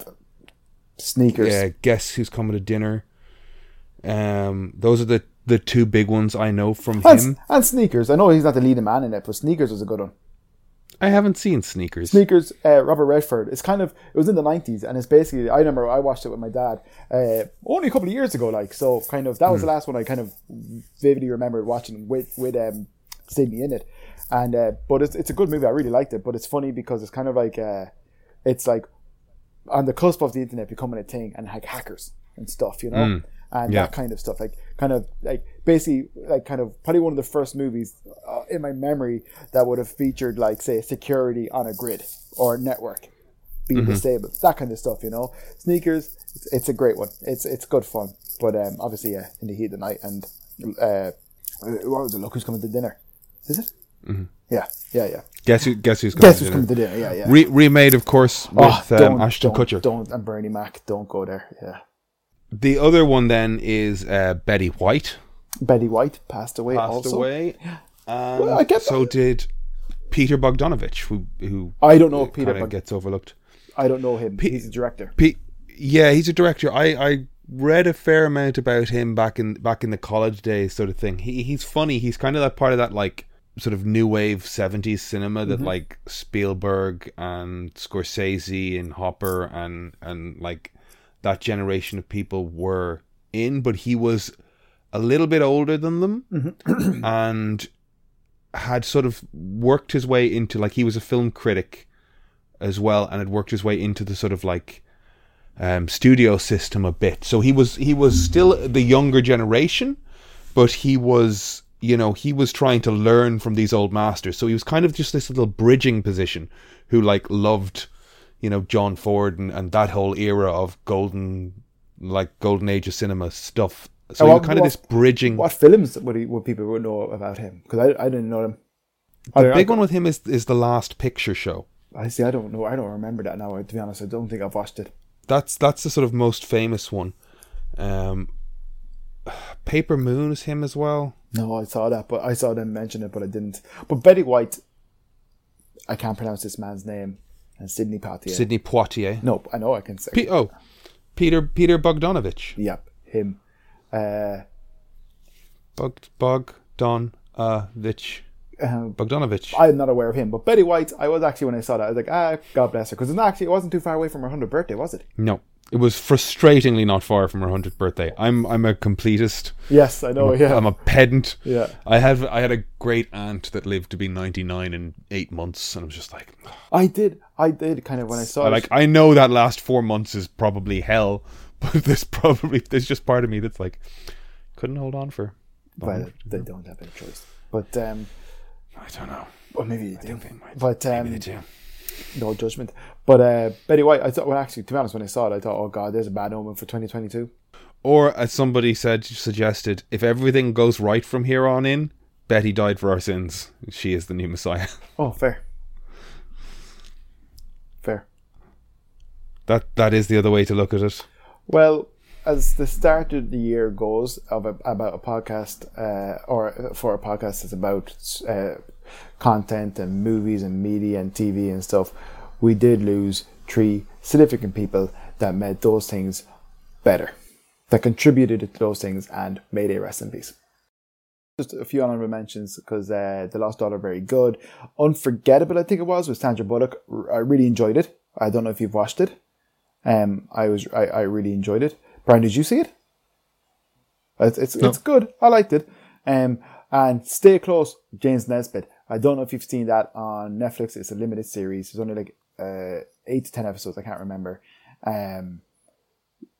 sneakers. Uh, Guess Who's Coming to Dinner. Um, those are the, the two big ones I know from and, him. and sneakers. I know he's not the leading man in it, but sneakers was a good one. I haven't seen Sneakers. Sneakers, uh, Robert Redford. It's kind of it was in the nineties, and it's basically I remember I watched it with my dad uh, only a couple of years ago. Like so, kind of that was the last one I kind of vividly remembered watching with with um, Sidney in it. And uh, but it's it's a good movie. I really liked it. But it's funny because it's kind of like uh, it's like on the cusp of the internet becoming a thing, and like hackers and stuff, you know, and Yeah. that kind of stuff. Like kind of like basically like kind of probably one of the first movies uh, in my memory that would have featured like say security on a grid or a network being disabled, that kind of stuff. You know, sneakers. It's, it's a great one. It's it's good fun, but um, obviously yeah, in the heat of the night and uh, what was it? Look who's coming to dinner. Is it? Mm-hmm. Yeah, yeah, yeah. Guess who? Guess who's coming Guess to who's dinner? coming to dinner? Yeah, yeah. Re- remade, of course, with Oh, um, Ashton don't, Kutcher. Don't and Bernie Mac. Don't go there. Yeah. The other one then is uh, Betty White Betty White passed away. passed also. away. And Well, I guess so did Peter Bogdanovich, who who I don't know if Peter. Bog- gets overlooked. I don't know him. He's a director. Pe- yeah, he's a director. I, I read a fair amount about him back in back in the college days, sort of thing. He he's funny. He's kind of that part of that like sort of new wave 70s cinema Mm-hmm. that like Spielberg and Scorsese and Hopper and and like that generation of people were in but he was a little bit older than them Mm-hmm. and had sort of worked his way into like he was a film critic as well and had worked his way into the sort of like um, studio system a bit so he was he was still the younger generation but he was you know he was trying to learn from these old masters so he was kind of just this little bridging position who like loved you know john ford and, and that whole era of golden like golden age of cinema stuff so he what- was kind of what- this bridging What films would he, would people would know about him? Because I, I didn't know him. The big one with him is is the last picture show I see. I don't know. I don't remember that now. To be honest, I don't think I've watched it. that's that's the sort of most famous one um paper moon is him as well No, I saw that, but I saw them mention it, but I didn't. But Betty White, I can't pronounce this man's name, and Sidney Poitier. Sidney Poitier No, I know I can say. P- oh peter peter bogdanovich yep, him. Uh, Bog Bogdanovich um, Bogdanovich I'm not aware of him, but Betty White, I was actually when I saw that, I was like, ah, God bless her, because it's not actually it wasn't too far away from her hundredth birthday, was it? no it was frustratingly not far from her 100th birthday i'm i'm a completist Yes, I know. Yeah, i'm a pedant yeah. i have i had a great aunt that lived to be 99 in 8 months and i was just like I did, I did kind of when I saw I like I know that last four months is probably hell, but there's probably there's just part of me that's like couldn't hold on for. Well, they don't have any choice, but um, I don't know. well, maybe they do. They But maybe um, they do. no judgment. But uh, Betty White, I thought. Well, actually, to be honest, when I saw it, I thought, oh God, there's a bad omen for 2022. Or as somebody said, suggested, if everything goes right from here on in, Betty died for our sins. She is the new Messiah. Oh, fair, fair. That that is the other way to look at it. Well, as the start of the year goes of a, about a podcast, uh, or for a podcast that's about uh, content and movies and media and TV and stuff, we did lose three significant people that made those things better, that contributed to those things and made a rest in peace. Just a few honorable mentions because uh, The Lost Daughter very good. Unforgettable, I think it was, with Sandra Bullock. I really enjoyed it. I don't know if you've watched it. Um, I was I, I really enjoyed it. Brian, did you see it? It's it's, it's good. I liked it. Um, and Stay Close, James Nesbitt. I don't know if you've seen that on Netflix. It's a limited series. It's only like uh, eight to ten episodes. I can't remember. Um,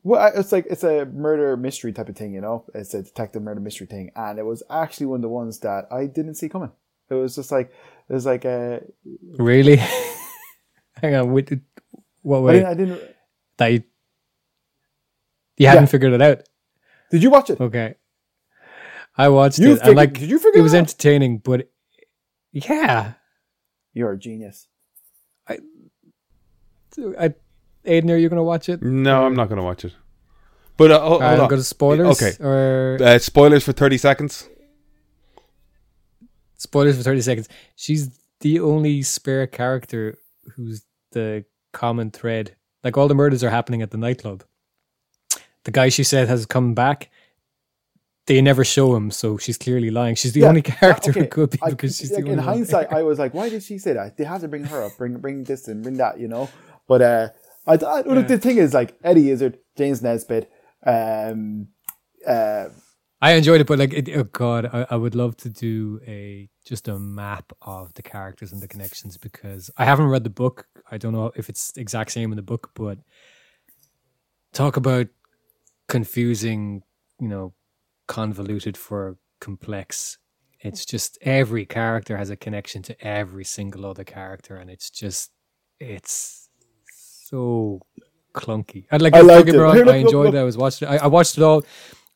well, it's like it's a murder mystery type of thing, you know. It's a detective murder mystery thing, and it was actually one of the ones that I didn't see coming. It was just like it was like a Really? Hang on. What, what I way? didn't, I didn't. that you, you hadn't Yeah. figured it out. Did you watch it? Okay. I watched You it. figured- like, did you figure it was it out? entertaining, but yeah. You're a genius. I, Aidan, are you going to watch it? No, I'm not going to watch it. But uh, hold, I'll hold on. go to spoilers. Okay. Or Uh, spoilers for 30 seconds. spoilers for 30 seconds. She's the only spare character who's the common thread. Like all the murders are happening at the nightclub. The guy she said has come back. They never show him, so she's clearly lying. She's the Yeah, only character okay, who could be I- because she's like, the in only one hindsight, there. I was like, why did she say that? They have to bring her up, bring bring this and bring that, you know. But uh, I, I look, the thing is like Eddie Izzard, James Nesbitt, um, uh, I enjoyed it, but like, it, oh god, I, I would love to do a just a map of the characters and the connections because I haven't read the book. I don't know if it's the exact same in the book, but talk about confusing, you know, convoluted for complex. It's just every character has a connection to every single other character, and it's just it's so clunky. I'd like I liked it. wrong, Here, look, I enjoyed look. it. I was watching it. I, I watched it all.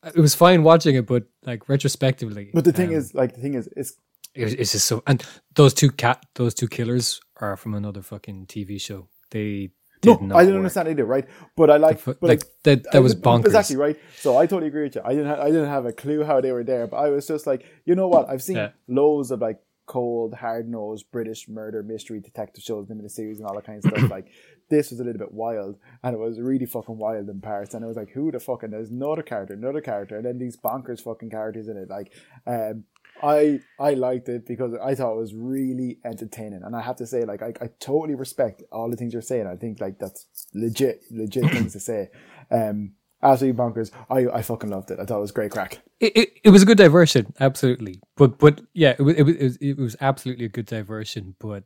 It was fine watching it, but like retrospectively. but the thing um, is, like the thing is, it's it it's just so. And those two cat, those two killers are from another fucking TV show. They no, did not. I didn't work. understand either, right? But I like, but like that. That was bonkers. Exactly right. So I totally agree with you. I didn't, ha- I didn't have a clue how they were there, but I was just like, you know what? I've seen Yeah. loads of like cold, hard nosed British murder mystery detective shows, in the series, and all that kind of stuff. like this was a little bit wild, and it was really fucking wild in parts. And it was like, who the fuck? And there's another character, another character, and then these bonkers fucking characters in it. Like, um, I I liked it because I thought it was really entertaining, and I have to say, like, I, I totally respect all the things you're saying. I think like that's legit, legit things to say. Um, absolutely bonkers. I, I fucking loved it. I thought it was great crack. It, it, it was a good diversion, absolutely. But but yeah, it was it was it was absolutely a good diversion. But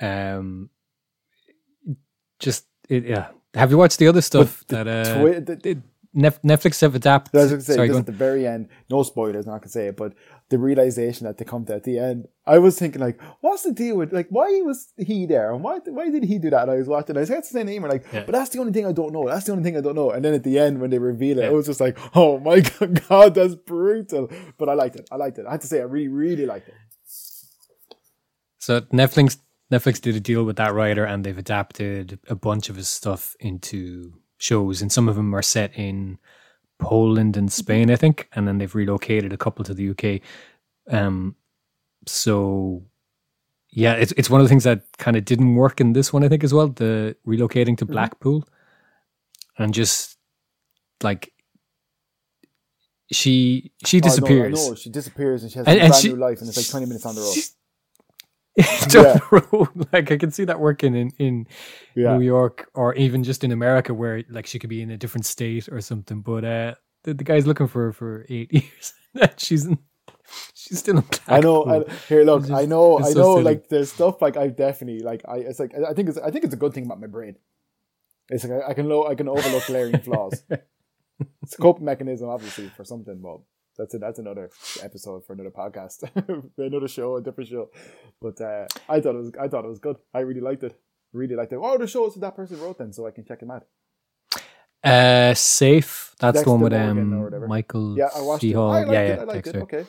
um, just it, yeah. Have you watched the other stuff But that uh, twi- the- Nef- Netflix have adapted? I was going to say Sorry, at the very end. No spoilers, I'm not going to say it, but the realization that they come to at the end, I was thinking like, what's the deal with like why was he there and why why did he do that? And I was watching, I was like, that's the name, like, Yeah. but that's the only thing I don't know. That's the only thing I don't know. And then at the end when they reveal it, Yeah. it was just like, oh my god, that's brutal. But I liked it. I liked it. I had to say, I really, really liked it. So Netflix Netflix did a deal with that writer, and they've adapted a bunch of his stuff into shows, and some of them are set in Poland and Spain, I think, and then they've relocated a couple to the UK. Um, so yeah, it's it's one of the things that kind of didn't work in this one, I think, as well. The relocating to Blackpool, and just like she she Oh, disappears. I know, she disappears and she has a and brand she- new life, and it's like 20 minutes on the road. Down road. Like I can see that working in in Yeah. New York or even just in America, where like she could be in a different state or something. But uh, the, the guy's looking for her for eight years. she's in, she's still in. I know. I, here, look. It's I know. I so know. silly. Like there's stuff like I definitely like. I it's like I think it's I think it's a good thing about my brain. It's like I, I can lo- I can overlook glaring flaws. It's a coping mechanism, obviously, for something. But that's it. That's another episode for another podcast, another show, a different show. But uh, I thought it was I thought it was good. I really liked it. Really liked it. Oh, the shows that that person wrote then, so I can check him out. Uh, safe. That's the one with Dexter um. Michael Yeah, I watched C. it. Hall. I liked yeah, it. I liked Dexter. it. Okay.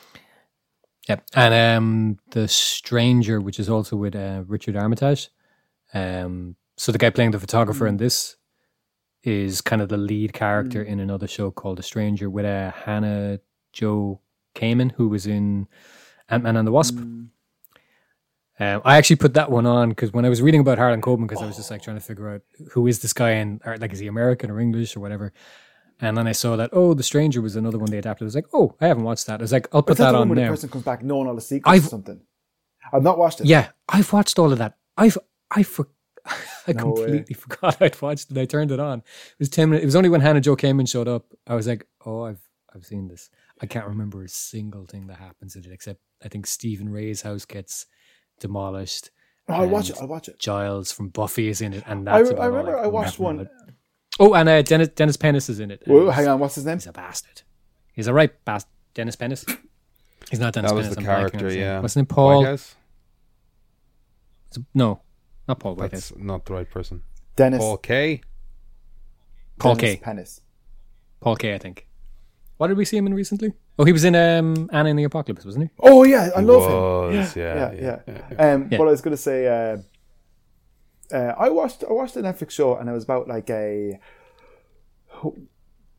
Yeah, and um, the Stranger, which is also with uh, Richard Armitage. Um, so the guy playing the photographer in this is kind of the lead character in another show called The Stranger with uh, Hannah Joe Kamen, who was in Ant Man and the Wasp. Mm. Um, I actually put that one on because when I was reading about Harlan Coben, because I was just like trying to figure out who is this guy and or, like is he American or English or whatever. And then I saw that oh, The Stranger was another one they adapted. I was like, oh, I haven't watched that. I was like, I'll put that that the one on where the person comes back knowing all the secrets I've- or something? I've not watched it. Yeah, I've watched all of that. I've I for, I No way. completely forgot I'd watched it. I turned it on. It was ten minutes. It was only when Hannah Joe came and showed up. I was like, oh, I've I've seen this. I can't remember a single thing that happens in it except I think Stephen Rea's house gets demolished. Oh, I'll watch it. I'll watch it. Giles from Buffy is in it, and I, that's I about all remember I watched remember one. of it. Oh, and uh, Dennis Dennis Pennis is in it. Whoa, hang on, what's his name? He's a bastard. He's a right bastard. Dennis Pennis. He's not Dennis That was Pennis. the I'm character, his name. yeah. What's his name? Paul. Whitehouse? No, not Paul Whitehouse. That's not the right person. Dennis. Paul Kaye. Paul Dennis K. Pennis. Paul Kaye. I think. What did we see him in recently? Oh, he was in um, Anna and the Apocalypse, wasn't he? Oh yeah, I He love was, him. yeah, yeah, yeah, yeah. Um, Yeah. what I was gonna say, uh, uh, I watched I watched a Netflix show and it was about like a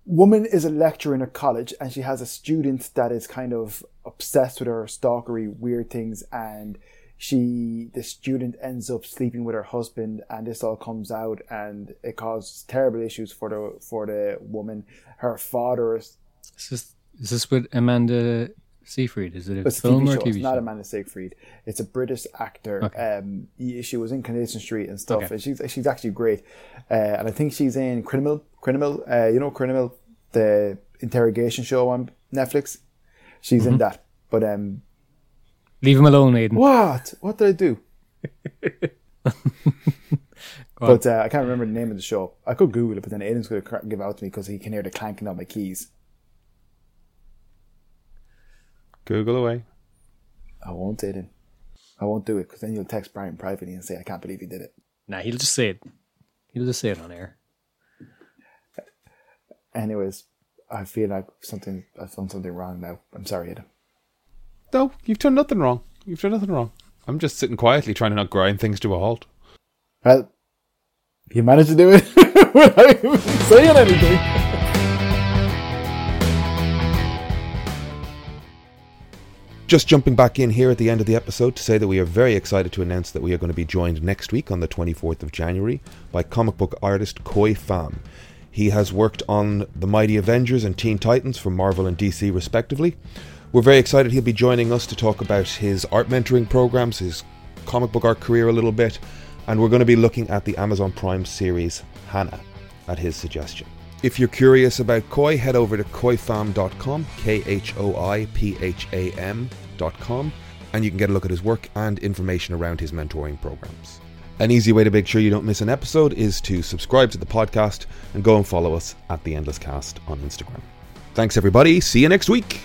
woman is a lecturer in a college and she has a student that is kind of obsessed with her stalkery weird things and she the student ends up sleeping with her husband and this all comes out and it causes terrible issues for the for the woman her father is Is this, is this with Amanda Seyfried? Is it a It's a film TV or show. a TV It's show? not Amanda Seyfried. It's a British actor. Okay. Um, she was in Coronation Street and stuff, Okay. and she's she's actually great. Uh, and I think she's in Criminal. Criminal. Uh, you know Criminal, the interrogation show on Netflix. She's Mm-hmm. in that. But um, Leave him alone, Aidan. what? What did I do? But uh, I can't remember the name of the show. I could Google it, but then Aidan's going to give out to me because he can hear the clanking of my keys. Google away. I won't, Aidan. I won't do it because then you'll text Brian privately and say, "I can't believe he did it." Nah, he'll just say it. He'll just say it on air. Anyways, I feel like something I've done something wrong now. I'm sorry, Aidan. No, you've done nothing wrong. You've done nothing wrong. I'm just sitting quietly trying to not grind things to a halt. Well, you managed to do it without even saying anything. Just jumping back in here at the end of the episode to say that we are very excited to announce that we are going to be joined next week on the 24th of January by comic book artist Khoi Pham. He has worked on The Mighty Avengers and Teen Titans for Marvel and DC, respectively. We're very excited he'll be joining us to talk about his art mentoring programs, his comic book art career a little bit, and we're going to be looking at the Amazon Prime series Hanna at his suggestion. If you're curious about Khoi, head over to khoipham.com, K H O I P H A M.com, and you can get a look at his work and information around his mentoring programs. An easy way to make sure you don't miss an episode is to subscribe to the podcast and go and follow us at The Endless Cast on Instagram. Thanks, everybody. See you next week.